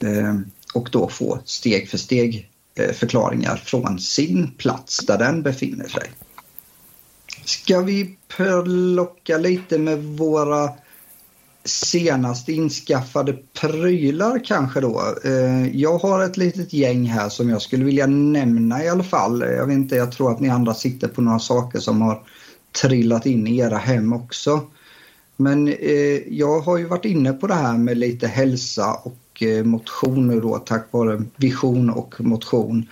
Ehm, och då få steg för steg eh, förklaringar från sin plats där den befinner sig. Ska vi plocka lite med våra senast inskaffade prylar kanske då. Eh, jag har ett litet gäng här som jag skulle vilja nämna i alla fall. Jag vet inte, jag tror att ni andra sitter på några saker som har trillat in i era hem också. Men eh, jag har ju varit inne på det här med lite hälsa och eh, motion nu då tack vare vision och motion.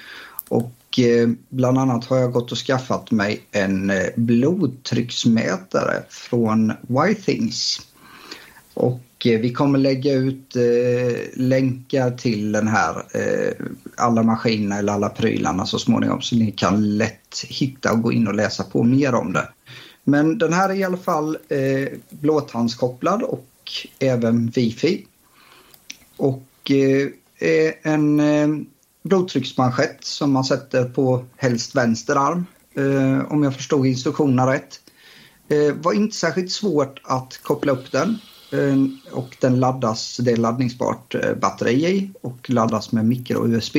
Och bland annat har jag gått och skaffat mig en blodtrycksmätare från Whitethings. Och eh, vi kommer lägga ut eh, länkar till den här, eh, alla maskinerna eller alla prylarna så småningom så ni kan lätt hitta och gå in och läsa på mer om det. Men den här är i alla fall eh, blåtandskopplad och även wifi. Och eh, en eh, blodtrycksmanschett som man sätter på helst vänster arm eh, om jag förstod instruktionerna rätt. Eh, var inte särskilt svårt att koppla upp den. Eh, och den laddas, det är laddningsbart eh, batteri i och laddas med micro-USB.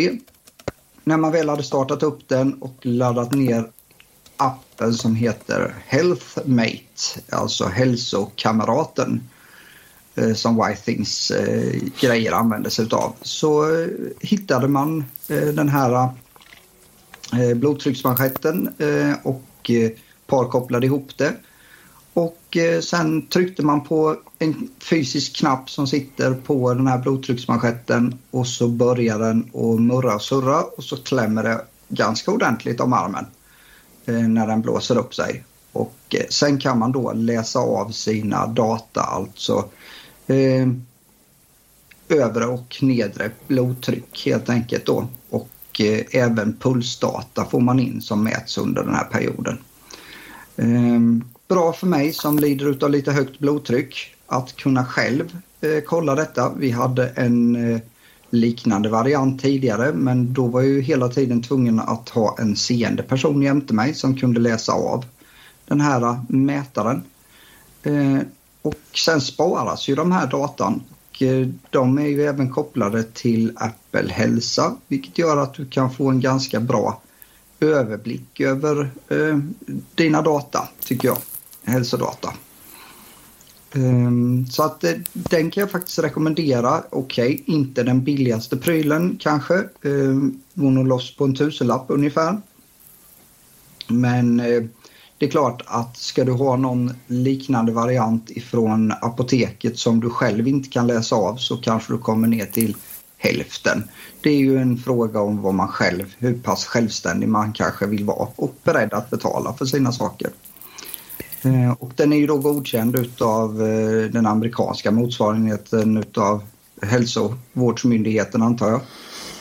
När man väl hade startat upp den och laddat ner appen som heter HealthMate, alltså hälsokamraten eh, som Whitethings grejer använder sig utav, så hittade man den här blodtrycksmanschetten och parkopplade ihop det och eh, sen tryckte man på en fysisk knapp som sitter på den här blodtrycksmanschetten och så börjar den att murra och surra och så klämmer det ganska ordentligt om armen eh, när den blåser upp sig. Och eh, sen kan man då läsa av sina data, alltså eh, övre och nedre blodtryck helt enkelt då. Och eh, även pulsdata får man in som mäts under den här perioden. Eh, bra för mig som lider av lite högt blodtryck att kunna själv eh, kolla detta. Vi hade en eh, liknande variant tidigare men då var jag ju hela tiden tvungen att ha en seende person jämte mig som kunde läsa av den här eh, mätaren. Eh, och sen sparas ju de här datan och eh, de är ju även kopplade till Apple Hälsa vilket gör att du kan få en ganska bra överblick över eh, dina data tycker jag hälsodata. Ehm, så att eh, den kan jag faktiskt rekommendera. Okej, okay, inte den billigaste prylen kanske. Ehm, Går nog loss på en tusenlapp ungefär. Men eh, det är klart att ska du ha någon liknande variant ifrån apoteket som du själv inte kan läsa av så kanske du kommer ner till hälften. Det är ju en fråga om vad man själv, hur pass självständig man kanske vill vara och beredd att betala för sina saker. Eh, och den är ju då godkänd utav eh, den amerikanska motsvarigheten utav hälsovårdsmyndigheten antar jag.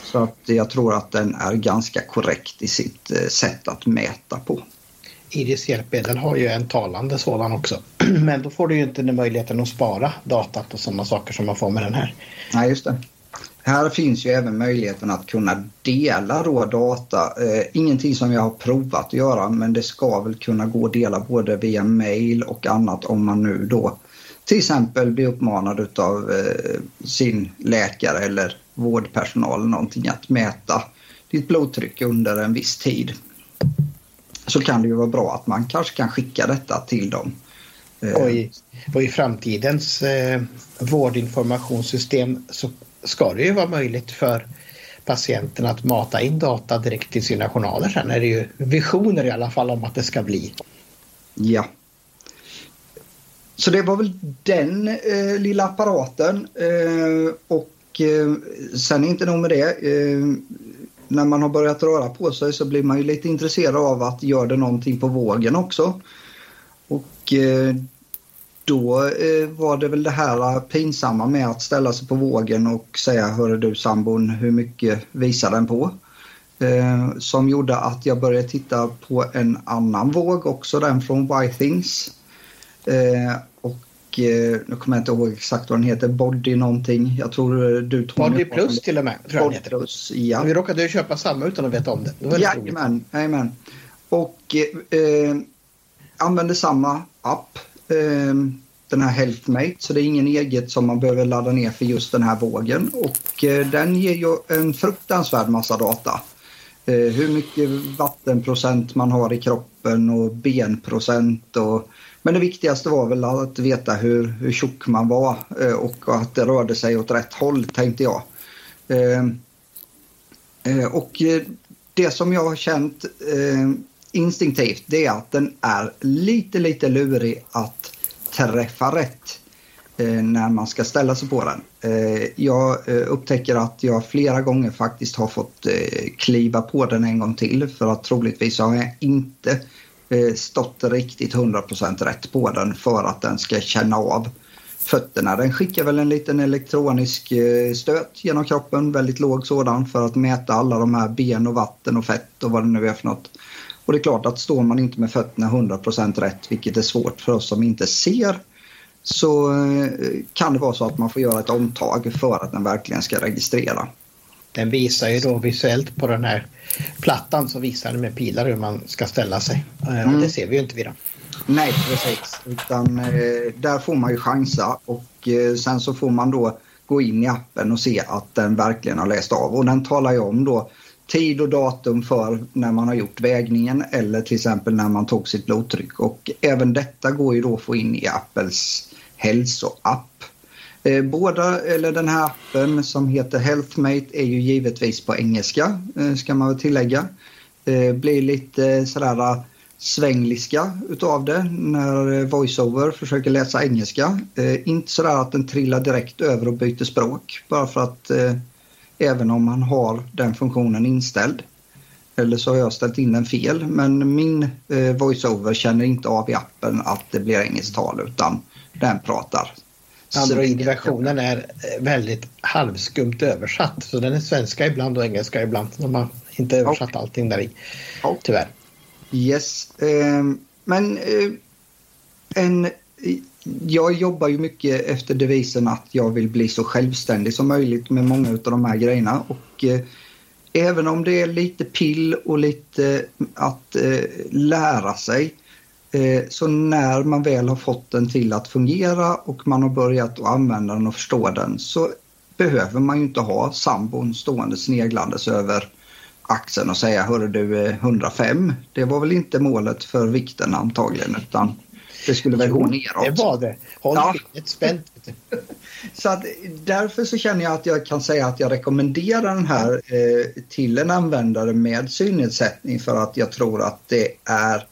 Så att jag tror att den är ganska korrekt i sitt eh, sätt att mäta på. Iris hjälpmedel har ju en talande sådan också. Men då får du ju inte den möjligheten att spara datat och sådana saker som man får med den här. Nej, just det. Här finns ju även möjligheten att kunna dela då data. Eh, ingenting som jag har provat att göra men det ska väl kunna gå att dela både via mail och annat om man nu då till exempel blir uppmanad av eh, sin läkare eller vårdpersonal eller någonting att mäta ditt blodtryck under en viss tid. Så kan det ju vara bra att man kanske kan skicka detta till dem. Eh, och i, och i framtidens eh, vårdinformationssystem så ska det ju vara möjligt för patienten att mata in data direkt till sina journaler. Sen är det ju visioner i alla fall om att det ska bli. Ja. Så det var väl den eh, lilla apparaten eh, och eh, sen inte nog med det. Eh, när man har börjat röra på sig så blir man ju lite intresserad av att göra det någonting på vågen också. Och eh, då eh, var det väl det här pinsamma med att ställa sig på vågen och säga Hörru du sambon, hur mycket visar den på? Eh, som gjorde att jag började titta på en annan våg också, den från Why Things. Eh, och eh, nu kommer jag inte ihåg exakt vad den heter, Body någonting. Jag tror du tog Body Plus till och med, tror heter. Plus, ja. Vi råkade ju köpa samma utan att veta om det. det jajamän, jajamän. Och eh, använder samma app. Ehm, den här Healthmate så det är ingen eget som man behöver ladda ner för just den här vågen och eh, den ger ju en fruktansvärd massa data. Eh, hur mycket vattenprocent man har i kroppen och benprocent. Och, men det viktigaste var väl att veta hur, hur tjock man var eh, och att det rörde sig åt rätt håll tänkte jag. Ehm, och det som jag har känt ehm, instinktivt det är att den är lite lite lurig att träffa rätt. Eh, när man ska ställa sig på den. Eh, jag eh, upptäcker att jag flera gånger faktiskt har fått kliva på den en gång till för att troligtvis har jag inte stått riktigt 100% rätt på den för att den ska känna av fötterna. Den skickar väl en liten elektronisk stöt genom kroppen, väldigt låg sådan för att mäta alla de här ben och vatten och fett och vad det nu är för något. Och det är klart att står man inte med fötterna 100% rätt, vilket är svårt för oss som inte ser, så eh, kan det vara så att man får göra ett omtag för att den verkligen ska registrera. Den visar ju då visuellt på den här plattan så visar den med pilar hur man ska ställa sig. Eh, mm. Det ser vi ju inte vid den. Nej precis, utan eh, där får man ju chansa och sen så får man då gå in i appen och se att den verkligen har läst av och den talar ju om då tid och datum för när man har gjort vägningen eller till exempel när man tog sitt blodtryck och även detta går ju då att få in i Apples hälsoapp. Eh, båda, eller den här appen som heter Healthmate är ju givetvis på engelska eh, ska man väl tillägga. Eh, blir lite sådär svängliska utav det när voiceover försöker läsa engelska. Inte sådär att den trillar direkt över och byter språk bara för att även om man har den funktionen inställd. Eller så har jag ställt in den fel men min voiceover känner inte av i appen att det blir engelskt tal utan den pratar. Android-versionen är eh, väldigt halvskumt översatt. Så den är svenska ibland och engelska ibland. De har inte översatt okay. allting där i. Okay. Tyvärr. Yes. Eh, men eh, en, jag jobbar ju mycket efter devisen att jag vill bli så självständig som möjligt med många av de här grejerna. Och, eh, även om det är lite pill och lite mm, att eh, lära sig Eh, så när man väl har fått den till att fungera och man har börjat att använda den och förstå den så behöver man ju inte ha sambon stående sneglandes över axeln och säga hörru du eh, 105. Det var väl inte målet för vikten antagligen utan det skulle väl gå neråt. Det var det. Håll ja. spänt. så att, därför så känner jag att jag kan säga att jag rekommenderar den här eh, till en användare med synnedsättning för att jag tror att det är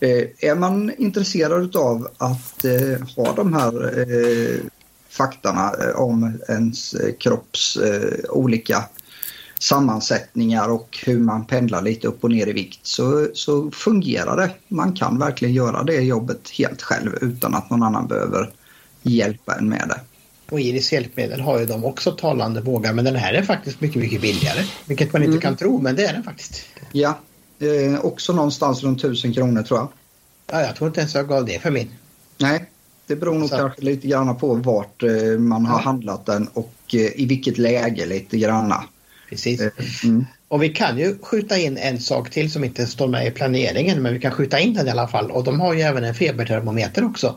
Eh, är man intresserad av att eh, ha de här eh, faktorna om ens kropps olika sammansättningar och hur man pendlar lite upp och ner i vikt så, så fungerar det. Man kan verkligen göra det jobbet helt själv utan att någon annan behöver hjälpa en med det. Och Iris hjälpmedel har ju de också talande vågar men den här är faktiskt mycket, mycket billigare. Vilket man inte mm. kan tro men det är den faktiskt. Ja, Eh, också någonstans runt 1000 kronor tror jag. Ja, jag tror inte ens jag gav det för min. Nej, det beror nog Så. kanske lite grann på vart eh, man har ja. handlat den och eh, i vilket läge lite granna. Precis. Eh, mm. Och vi kan ju skjuta in en sak till som inte står med i planeringen men vi kan skjuta in den i alla fall och de har ju även en febertermometer också.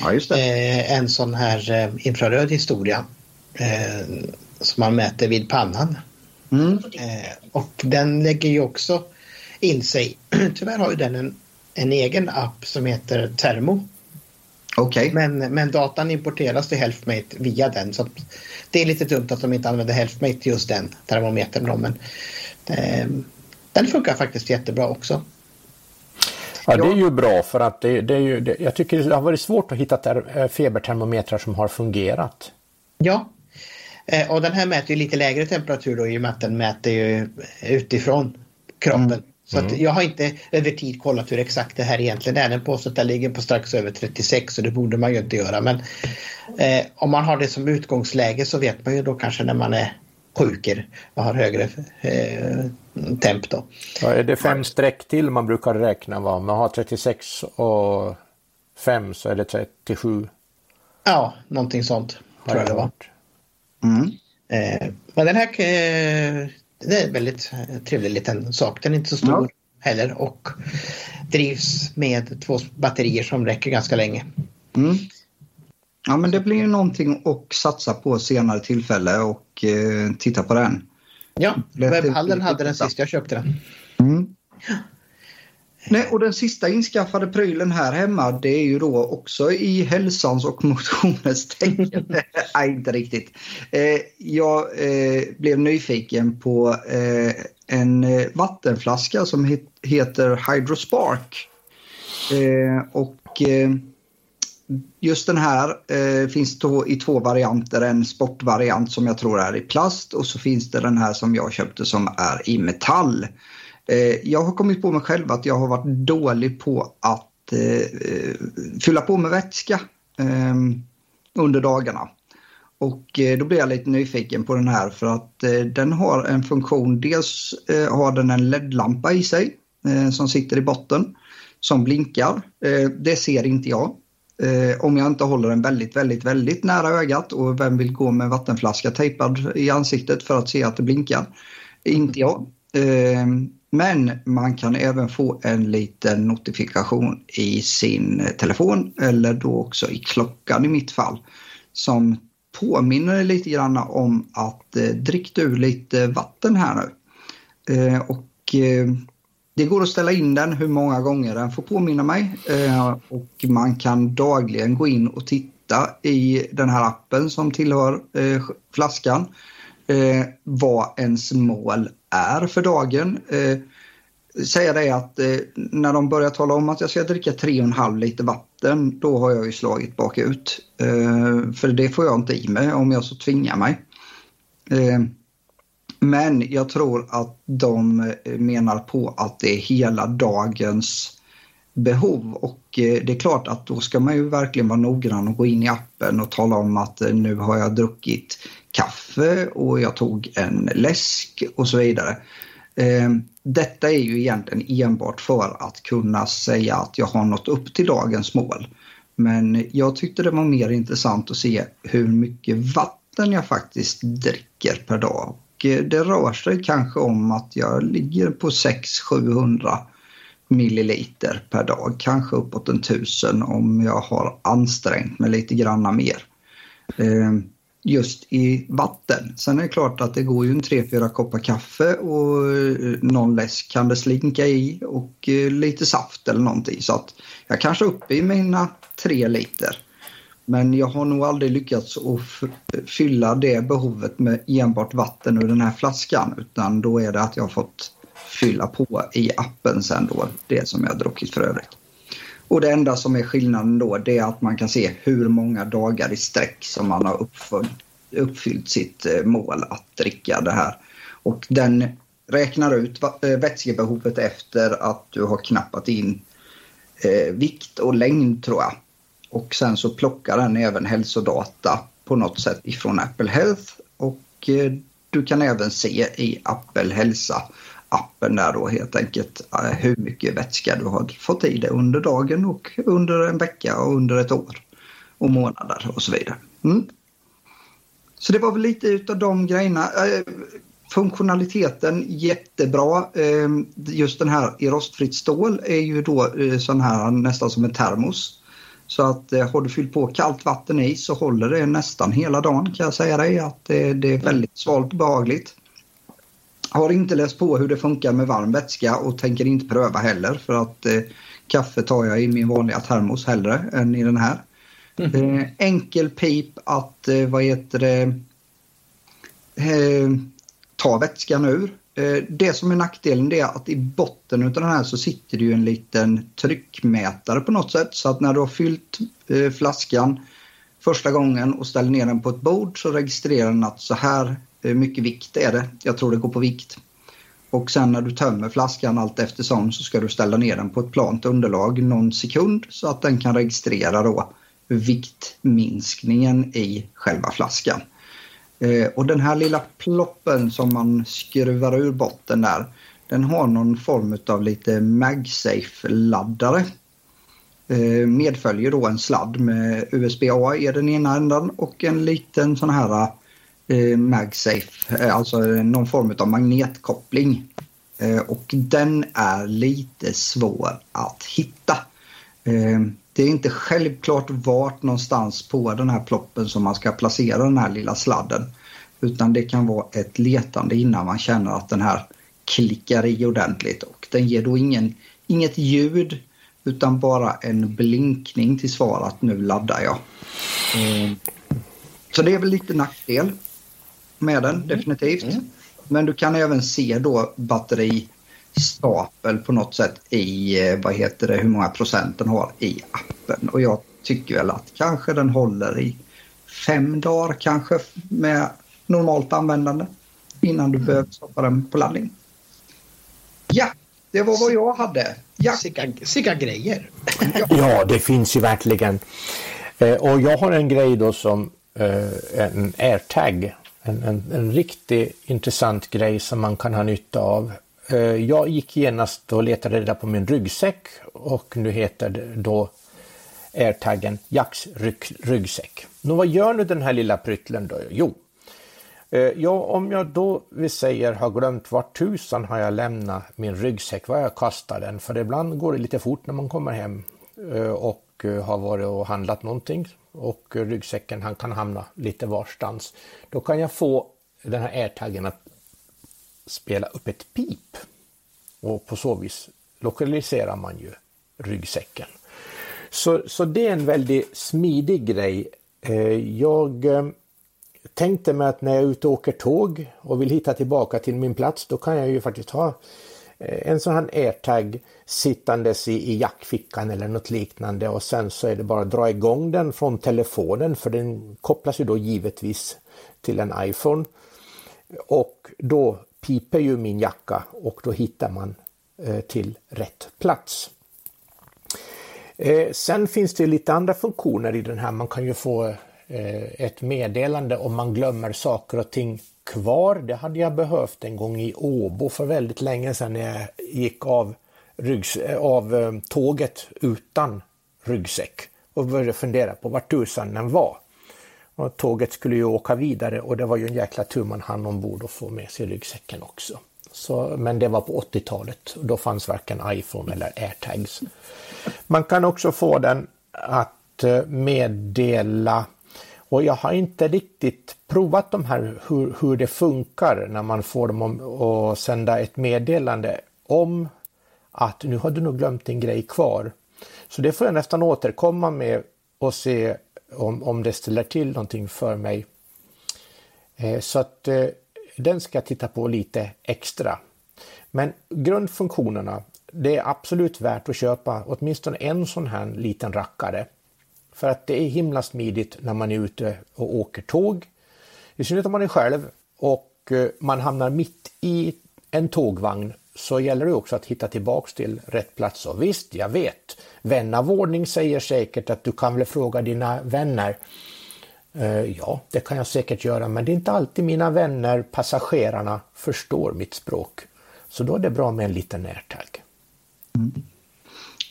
Ja, just det. en sån här infraröd historia som man mäter vid pannan. Mm. och den lägger ju också in sig. Tyvärr har ju den en, en egen app som heter Termo. Okay. Men, men datan importeras till Healthmate via den. Så det är lite dumt att de inte använder Healthmate till just den termometern. Då, men, eh, den funkar faktiskt jättebra också. Ja, det är ju bra för att det, det är ju, det, jag tycker det har varit svårt att hitta ter, eh, febertermometrar som har fungerat. Ja, Eh, och den här mäter ju lite lägre temperatur då i och med att den mäter ju utifrån kroppen. Mm. Så att jag har inte över tid kollat hur exakt det här egentligen är. Den påstår att den ligger på strax över 36 och det borde man ju inte göra. Men eh, om man har det som utgångsläge så vet man ju då kanske när man är sjuker och har högre eh, temp då. Ja, är det fem streck till man brukar räkna? Va? Man har 36 och 5 så är det 37. Ja, någonting sånt tror jag det var. Mm. Eh, men den här eh, det är en väldigt trevlig liten sak. Den är inte så stor ja. heller och drivs med två batterier som räcker ganska länge. Mm. Ja men det blir ju någonting att satsa på senare tillfälle och eh, titta på den. Ja, webbhallen hade den sist jag köpte den. Mm. Nej, och den sista inskaffade prylen här hemma det är ju då också i hälsans och motionens tecken. Nej, inte riktigt. Eh, jag eh, blev nyfiken på eh, en vattenflaska som he heter Hydrospark. Eh, och eh, just den här eh, finns då i två varianter. En sportvariant som jag tror är i plast och så finns det den här som jag köpte som är i metall. Eh, jag har kommit på mig själv att jag har varit dålig på att eh, eh fylla på med vätska ehm, under dagarna. Och eh, då blir jag lite nyfiken på den här för att eh, den har en funktion. Dels har den en LED-lampa i sig som sitter i botten som blinkar. Det ser inte jag. Om jag inte håller den väldigt, väldigt, väldigt nära ögat och vem vill gå med vattenflaska tejpad i ansiktet för att se att det blinkar? Inte jag. Ehm, men man kan även få en liten notifikation i sin telefon eller då också i klockan i mitt fall som påminner lite grann om att eh, drick du lite vatten här nu. Eh, och eh, det går att ställa in den hur många gånger den får påminna mig eh, och man kan dagligen gå in och titta i den här appen som tillhör eh, flaskan eh, vad ens mål är för dagen. Eh, säga det att eh, när de börjar tala om att jag ska dricka 3,5 liter vatten, då har jag ju slagit bakut. Eh, för det får jag inte i mig om jag så tvingar mig. Eh, men jag tror att de eh, menar på att det är hela dagens behov och eh, det är klart att då ska man ju verkligen vara noggrann och gå in i appen och tala om att eh, nu har jag druckit kaffe och jag tog en läsk och så vidare. Ehm, detta är ju egentligen enbart för att kunna säga att jag har nått upp till dagens mål. Men jag tyckte det var mer intressant att se hur mycket vatten jag faktiskt dricker per dag. Och eh, det rör sig kanske om att jag ligger på 600-700 milliliter per dag, kanske uppåt en tusen om jag har ansträngt mig lite granna mer. Ehm, just i vatten. Sen är det klart att det går ju en 3-4 koppar kaffe och eh, någon läsk kan det slinka i och eh, lite saft eller någonting. Så att jag kanske är uppe i mina 3 liter. Men jag har nog aldrig lyckats att fylla det behovet med enbart vatten ur den här flaskan utan då är det att jag har fått fylla på i appen sen då, det som jag har druckit för övrigt. Och det enda som är skillnaden då det är att man kan se hur många dagar i sträck som man har uppfyllt, uppfyllt sitt eh, mål att dricka det här. Och den räknar ut eh, vätskebehovet efter att du har knappat in eh, vikt och längd tror jag. Och sen så plockar den även hälsodata på något sätt ifrån Apple Health och eh, du kan även se i Apple Hälsa appen där då helt enkelt hur mycket vätska du har fått i dig under dagen och under en vecka och under ett år och månader och så vidare. Mm. Så det var väl lite utav de grejerna. Eh, funktionaliteten jättebra. Eh, just den här i rostfritt stål är ju då eh, sån här nästan som en termos. Så att har du fyllt på kallt vatten i så håller det nästan hela dagen kan jag säga dig att det är väldigt svalt och behagligt. Har inte läst på hur det funkar med varm vätska och tänker inte pröva heller för att eh, kaffe tar jag i min vanliga termos hellre än i den här. Mm. Eh, enkel pip att, eh, vad heter det, eh, ta vätskan ur. Eh, det som är nackdelen är att i botten av den här så sitter det ju en liten tryckmätare på något sätt så att när du har fyllt eh, flaskan första gången och ställer ner den på ett bord så registrerar den att så här mycket vikt är det. Jag tror det går på vikt. Och sen när du tömmer flaskan allt eftersom så ska du ställa ner den på ett plant underlag någon sekund så att den kan registrera då viktminskningen i själva flaskan. Eh, och den här lilla ploppen som man skruvar ur botten där den har någon form av lite MagSafe-laddare. Eh, medföljer då en sladd med USB-A i den ena änden och en liten sån här eh, MagSafe, eh, alltså någon form av magnetkoppling. Eh, och den är lite svår att hitta. Eh, det är inte självklart vart någonstans på den här ploppen som man ska placera den här lilla sladden. Utan det kan vara ett letande innan man känner att den här klickar i ordentligt och den ger då ingen, inget ljud utan bara en blinkning till svar att nu laddar jag. Eh, så det är väl lite nackdel med den mm. definitivt. Mm. Men du kan även se då batteristapel på något sätt i eh, vad heter det, hur många procent den har i appen. Och jag tycker väl att kanske den håller i fem dagar kanske med normalt användande innan du mm. behöver stoppa den på laddning. Ja, det var vad jag hade. Ja. Sicka grejer. ja, det finns ju verkligen. Eh, och jag har en grej då som eh, en airtag. En, en, en riktigt intressant grej som man kan ha nytta av. Eh, jag gick genast och letade reda på min ryggsäck och nu heter det då airtaggen Jacks ryggsäck. Nå, vad gör nu den här lilla prytteln då? Jo, eh, ja, om jag då vi säger har glömt vart tusan har jag lämnat min ryggsäck, var jag kastar den, för ibland går det lite fort när man kommer hem eh, och har varit och handlat någonting och ryggsäcken han kan hamna lite varstans. Då kan jag få den här airtaggen att spela upp ett pip och på så vis lokaliserar man ju ryggsäcken. Så, så det är en väldigt smidig grej. Eh, jag eh, tänkte mig att när jag är ute och åker tåg och vill hitta tillbaka till min plats då kan jag ju faktiskt ha Eh, en sån här airtag sittandes i, i jackfickan eller något liknande och sen så är det bara att dra igång den från telefonen för den kopplas ju då givetvis till en iPhone. Och då piper ju min jacka och då hittar man eh, till rätt plats. Eh, sen finns det lite andra funktioner i den här. Man kan ju få Eh, ett meddelande om man glömmer saker och ting kvar. Det hade jag behövt en gång i Åbo för väldigt länge sedan när jag gick av, ryggs, eh, av eh, tåget utan ryggsäck och började fundera på vart tusan den var. Och tåget skulle ju åka vidare och det var ju en jäkla tur man hann ombord och få med sig ryggsäcken också. Så, men det var på 80-talet och då fanns varken iPhone eller airtags. Man kan också få den att meddela och jag har inte riktigt provat de här hur, hur det funkar när man får dem att sända ett meddelande om att nu har du nog glömt din grej kvar. Så det får jag nästan återkomma med och se om, om det ställer till någonting för mig. Eh, så att eh, den ska jag titta på lite extra. Men grundfunktionerna, det är absolut värt att köpa åtminstone en sån här liten rackare. För att det är himla smidigt när man är ute och åker tåg. I synnerhet om man är själv och eh, man hamnar mitt i en tågvagn så gäller det också att hitta tillbaks till rätt plats. Och visst, jag vet, Vän av ordning säger säkert att du kan väl fråga dina vänner. Eh, ja, det kan jag säkert göra, men det är inte alltid mina vänner, passagerarna, förstår mitt språk. Så då är det bra med en liten airtag. Mm.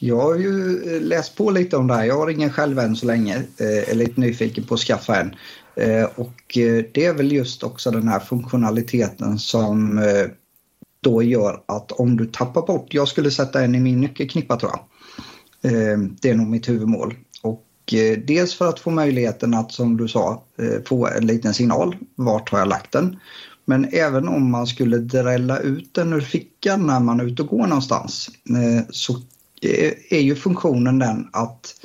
Jag har ju eh, läst på lite om det här. Jag har ingen själv än så länge. Jag är lite nyfiken på att skaffa en. Eh, och det är väl just också den här funktionaliteten som då gör att om du tappar bort, jag skulle sätta en i min nyckelknippa tror jag. Det är nog mitt huvudmål. Och dels för att få möjligheten att som du sa få en liten signal, vart har jag lagt den? Men även om man skulle drälla ut den ur fickan när man är ute och går någonstans så är ju funktionen den att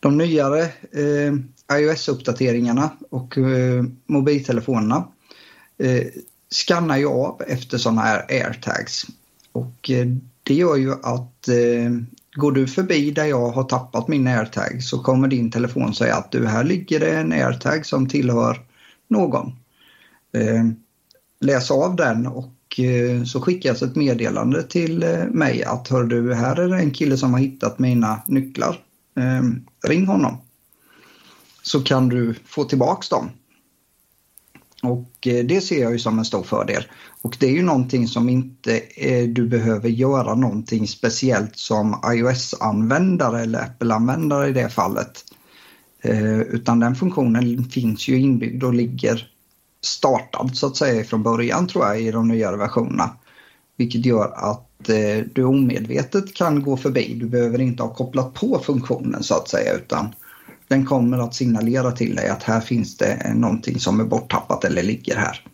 de nyare eh, iOS-uppdateringarna och eh, mobiltelefonerna eh, skannar ju av efter sådana här airtags. Och eh, det gör ju att eh, går du förbi där jag har tappat min airtag så kommer din telefon säga att du här ligger det en airtag som tillhör någon. Eh, läs av den och Eh, så skickas ett meddelande till eh, mig att hör du här är det en kille som har hittat mina nycklar. Ehm, ring honom. Så kan du få tillbaks dem. Och eh, det ser jag ju som en stor fördel. Och det är ju någonting som inte eh, du behöver göra någonting speciellt som iOS-användare eller Apple-användare i det fallet. Eh, utan den funktionen finns ju inbyggd och ligger startad så att säga från början tror jag i de nyare versionerna. Vilket gör att eh, du omedvetet kan gå förbi. Du behöver inte ha kopplat på funktionen så att säga utan den kommer att signalera till dig att här finns det någonting som är borttappat eller ligger här.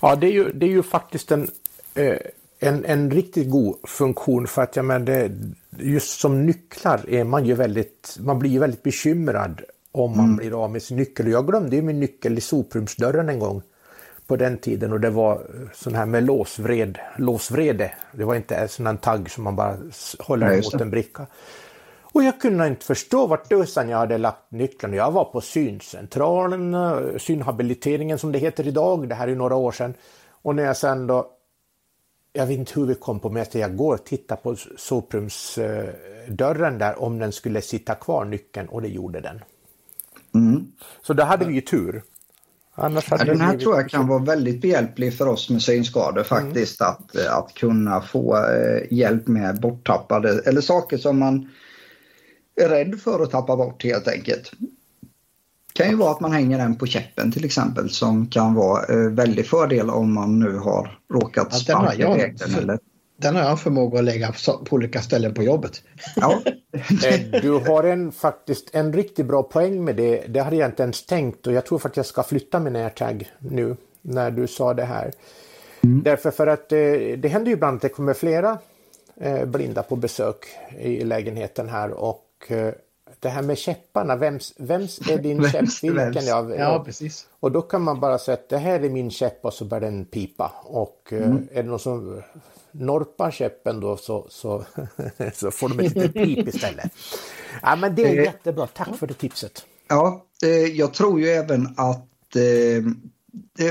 Ja, det är ju, det är ju faktiskt en, eh, en, en riktigt god funktion för att jag menar, just som nycklar är man ju väldigt, man blir ju väldigt bekymrad om man mm. blir av med sin nyckel. Jag glömde ju min nyckel i soprumsdörren en gång på den tiden och det var sån här med låsvred, låsvrede. Det var inte en sån här tagg som man bara håller Nej, mot en bricka. Och jag kunde inte förstå vart tusan jag hade lagt nyckeln. Jag var på syncentralen, eh, synhabiliteringen som det heter idag, det här är några år sedan. Och när jag sen då, jag vet inte hur vi kom på men jag går och tittar på soprumsdörren där om den skulle sitta kvar nyckeln och det gjorde den. Mm. Så då hade vi ju tur. Annars ja, den här tror jag kan vara väldigt behjälplig för oss med synskador faktiskt. Mm. Att, att kunna få eh, hjälp med borttappade eller saker som man är rädd för att tappa bort helt enkelt. Det kan ju vara att man hänger den på käppen till exempel som kan vara eh, väldigt fördel om man nu har råkat ja, sparka iväg den. Eller... Den har jag förmåga att lägga på olika ställen på jobbet. Ja. Eh, du har en, faktiskt en riktigt bra poäng med det. Det hade jag inte ens tänkt och jag tror faktiskt jag ska flytta min airtag nu när du sa det här. Mm. Därför för att eh, det händer ju ibland att det kommer flera eh, blinda på besök i lägenheten här och det här med käpparna, vems, vems är din käpp? Vilken jag, ja, precis. Och då kan man bara säga att det här är min käpp och så börjar den pipa. Och mm. är det någon som norpar käppen då så, så, så får de ett litet pip istället. Ja men det är eh, jättebra, tack för det tipset. Ja, jag tror ju även att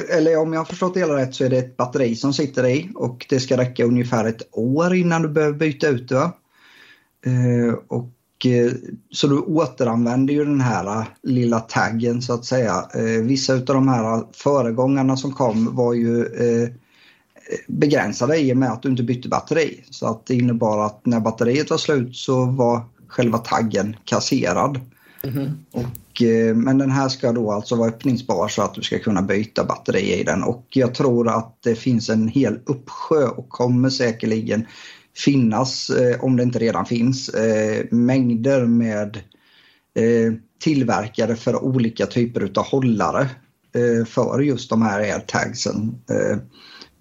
eller om jag har förstått det hela rätt så är det ett batteri som sitter i och det ska räcka ungefär ett år innan du behöver byta ut det. Och Eh, så du återanvänder ju den här eh, lilla taggen så att säga. Eh, vissa av de här föregångarna som kom var ju begränsade i och med att du inte bytte batteri. Så att det innebar att när batteriet var slut så var själva taggen kasserad. Mm -hmm. och, men den här ska då alltså vara öppningsbar så att du ska kunna byta batteri i den och jag tror att det finns en hel uppsjö och kommer säkerligen finnas, eh, om det inte redan finns, eh, mängder med eh, tillverkare för olika typer av hållare för just de här airtagsen.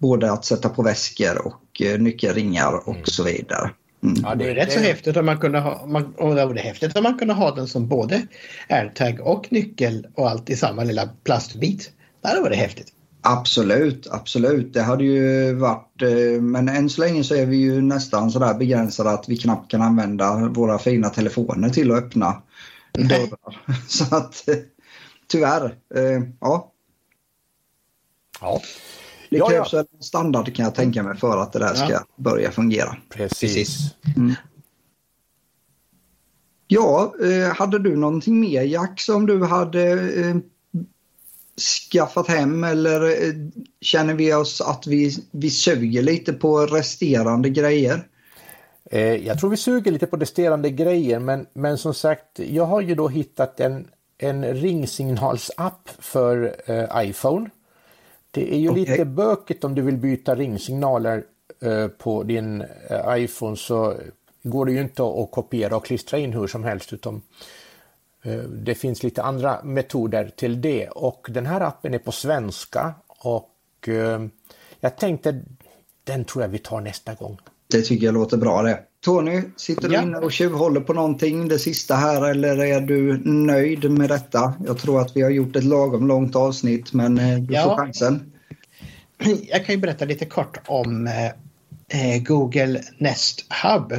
Både att sätta på väskor och nyckelringar och mm. så vidare. Mm. Ja, det är rätt så häftigt om man kunde ha, man, och det vore häftigt om man kunde ha den som både airtag och nyckel och allt i samma lilla plastbit. Det hade varit häftigt. Absolut, absolut. Det hade ju varit, eh, men än så länge så är vi ju nästan sådär begränsade att vi knappt kan använda våra fina telefoner till att öppna dörrar. Så att eh, tyvärr, eh, ja. Ja. Det krävs ja, ja. en standard kan jag tänka mig för att det där ska ja. börja fungera. Precis. Mm. Ja, hade du någonting mer Jack som du hade skaffat hem eller eh, känner vi oss att vi, vi suger lite på resterande grejer? Eh, jag tror vi suger lite på resterande grejer men, men som sagt jag har ju då hittat en, en ringsignalsapp för eh, iPhone. Det är ju okay. lite bökigt om du vill byta ringsignaler eh, på din eh, iPhone så går det ju inte att kopiera och klistra in hur som helst utan Eh, det finns lite andra metoder till det och den här appen är på svenska och jag tänkte den tror jag vi tar nästa gång. Det tycker jag låter bra det. Tony, sitter du ja. inne och tjuvhåller på någonting det sista här eller är du nöjd med detta? Jag tror att vi har gjort ett lagom långt avsnitt men eh, du ja. får chansen. Jag kan ju berätta lite kort om eh, Google Nest Hub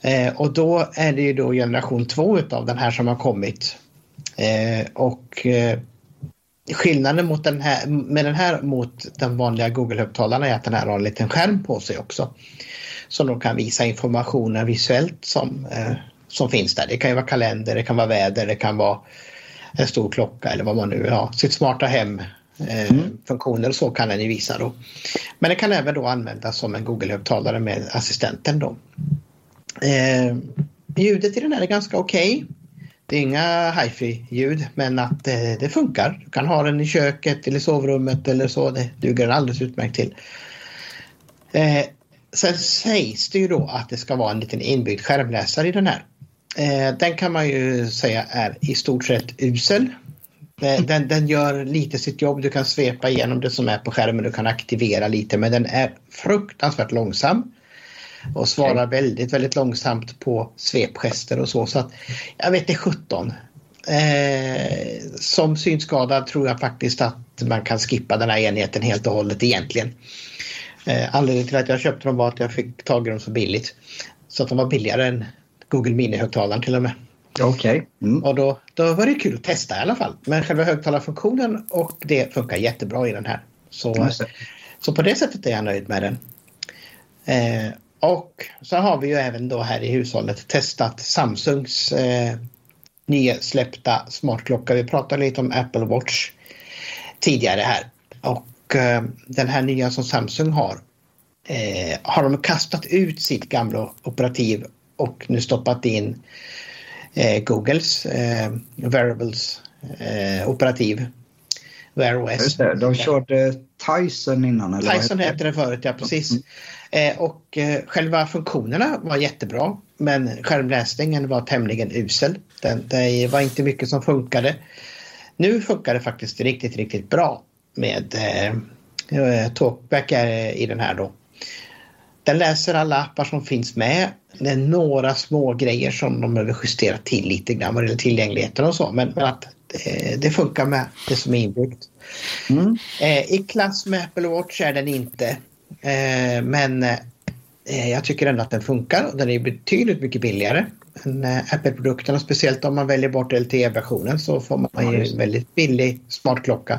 Eh, och då är det ju då generation två utav den här som har kommit. Eh, och eh, skillnaden mot den här, med den här mot den vanliga Google-högtalarna är att den här har en liten skärm på sig också. Som då kan visa informationen visuellt som, eh, som finns där. Det kan ju vara kalender, det kan vara väder, det kan vara en stor klocka eller vad man nu vill ha. Sitt smarta hem eh, mm. funktioner och så kan den ju visa då. Men det kan även då användas som en Google-högtalare med assistenten då. Eh, ljudet i den här är ganska okej. Okay. Det är inga hifi-ljud men att eh, det funkar. Du kan ha den i köket eller sovrummet eller så. Det duger den alldeles utmärkt till. Eh, sen sägs det ju då att det ska vara en liten inbyggd skärmläsare i den här. Eh, den kan man ju säga är i stort sett usel. Eh, den, den, gör lite sitt jobb. Du kan svepa igenom det som är på skärmen. Du kan aktivera lite men den är fruktansvärt långsam och svarar väldigt, väldigt långsamt på svepgester och så. så att, jag vet inte 17. Eh, som synskadad tror jag faktiskt att man kan skippa den här enheten helt och hållet egentligen. Eh, anledningen till att jag köpte dem var att jag fick tag i dem så billigt. Så att de var billigare än Google Mini-högtalaren till och med. Okej. Okay. Mm. Och då, då var det kul att testa i alla fall. Men själva högtalarfunktionen och det funkar jättebra i den här. Så, så på det sättet är jag nöjd med den. Eh, och så har vi ju även då här i hushållet testat Samsungs eh, nysläppta smartklocka. Vi pratade lite om Apple Watch tidigare här. Och den här nya som Samsung har eh, har de kastat ut sitt gamla operativ och nu stoppat in eh, Googles eh, Variables eh, operativ. Wear OS. De körde Tyson innan? Eller Tyson hette det förut, ja precis. Mm. Eh, och eh, själva funktionerna var jättebra men skärmläsningen var tämligen usel. Den, det var inte mycket som funkade. Nu funkar det faktiskt riktigt, riktigt bra med eh, Talkback i den här då. Den läser alla appar som finns med. Det är några små grejer som de behöver justera till lite grann vad gäller tillgängligheten och så. Men, men att det, det, funkar med det som är inbyggt. Mm. Eh, I klass med Apple Watch är den inte. Eh, men eh, jag tycker ändå att den funkar och den är betydligt mycket billigare än eh, Apple-produkterna. Speciellt om man väljer bort LTE-versionen så får man ju en väldigt billig smartklocka.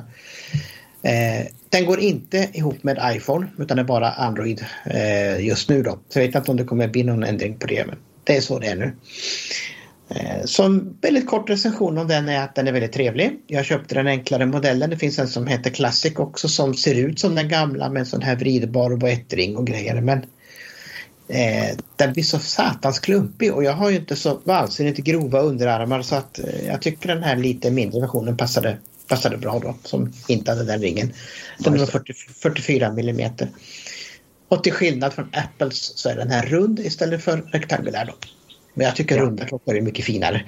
Eh, den går inte ihop med iPhone utan är bara Android eh, just nu då. Så jag vet inte om det kommer bli någon ändring på det men det är så det är nu. Eh, så en väldigt kort recension om den är att den är väldigt trevlig. Jag köpte den enklare modellen. Det finns en som heter Classic också som ser ut som den gamla med en sån här vridbar boettring och grejer. Men eh, den blir så satans klumpig och jag har ju inte så vansinnigt grova underarmar så att eh, jag tycker den här lite mindre versionen passade, passade bra då som inte hade den ringen. Den var 40, 44 mm. Och till skillnad från Apples så är den här rund istället för rektangulär då. Men jag tycker ja. runda klockor är mycket finare.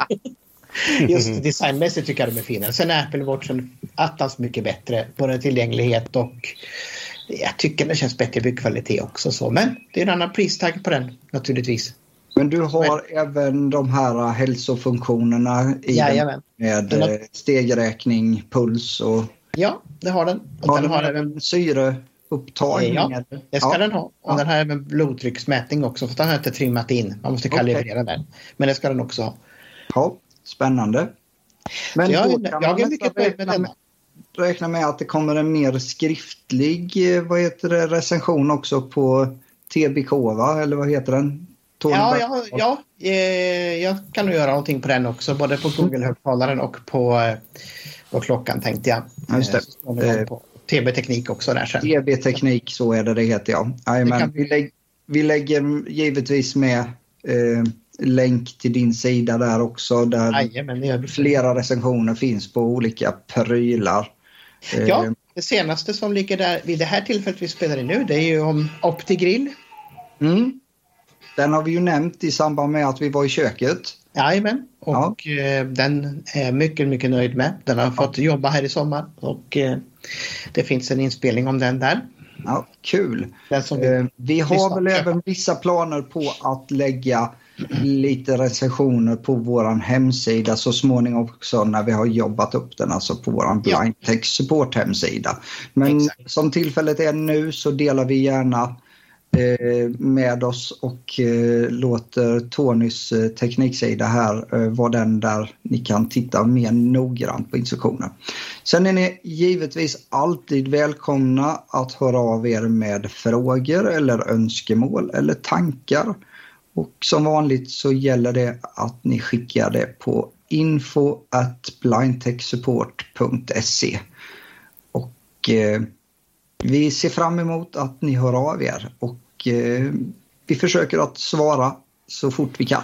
Just designmässigt tycker jag de är finare. Sen är Apple Watchen attans mycket bättre. Både tillgänglighet och jag tycker den känns bättre byggkvalitet också. Så. Men det är en annan pristagg på den naturligtvis. Men du har Men, även de här hälsofunktionerna i den med har... Eh, stegräkning, puls och... Ja, det har den. Och har den har även syre upptagning? Ja, det ska ja. den ha. Och ja. den här med blodtrycksmätning också, för den har jag inte trimmat in. Man måste kalibrera okay. den. Men det ska den också ha. Ja, spännande. Men jag, jag är mycket nöjd med denna. Räkna med att det kommer en mer skriftlig eh, vad heter det, recension också på TBK, va? eller vad heter den? Ja, ja, ja eh, jag kan nog göra någonting på den också, både på Google-högtalaren och på, eh, på klockan tänkte jag. Just det. TB-teknik också där sen. TB-teknik, så är det det heter ja. Kan... Vi, lägg, vi lägger givetvis med eh, länk till din sida där också där Jajamän, flera recensioner finns på olika prylar. Ja, eh, det senaste som ligger där vid det här tillfället vi spelar in nu det är ju om OptiGrill. Mm. Den har vi ju nämnt i samband med att vi var i köket. Jajamän, och ja. Eh, den är jag mycket, mycket nöjd med. Den har fått jobba här i sommar och eh, det finns en inspelning om den där. Ja, kul. Vi, eh, vi, har väl även vissa planer på att lägga lite recensioner på vår hemsida så småningom också när vi har jobbat upp den, alltså på vår Blindtext support hemsida. Men Exakt. som tillfället är nu så delar vi gärna Eh, med oss och eh, låter Tonys eh, tekniksida här vara den där ni kan titta mer noggrant på instruktionen. Sen är ni givetvis alltid välkomna att höra av er med frågor eller önskemål eller tankar. Och som vanligt så gäller det att ni skickar det på info at blindtechsupport.se. Och vi ser fram emot att ni hör av er och eh, vi försöker att svara så fort vi kan.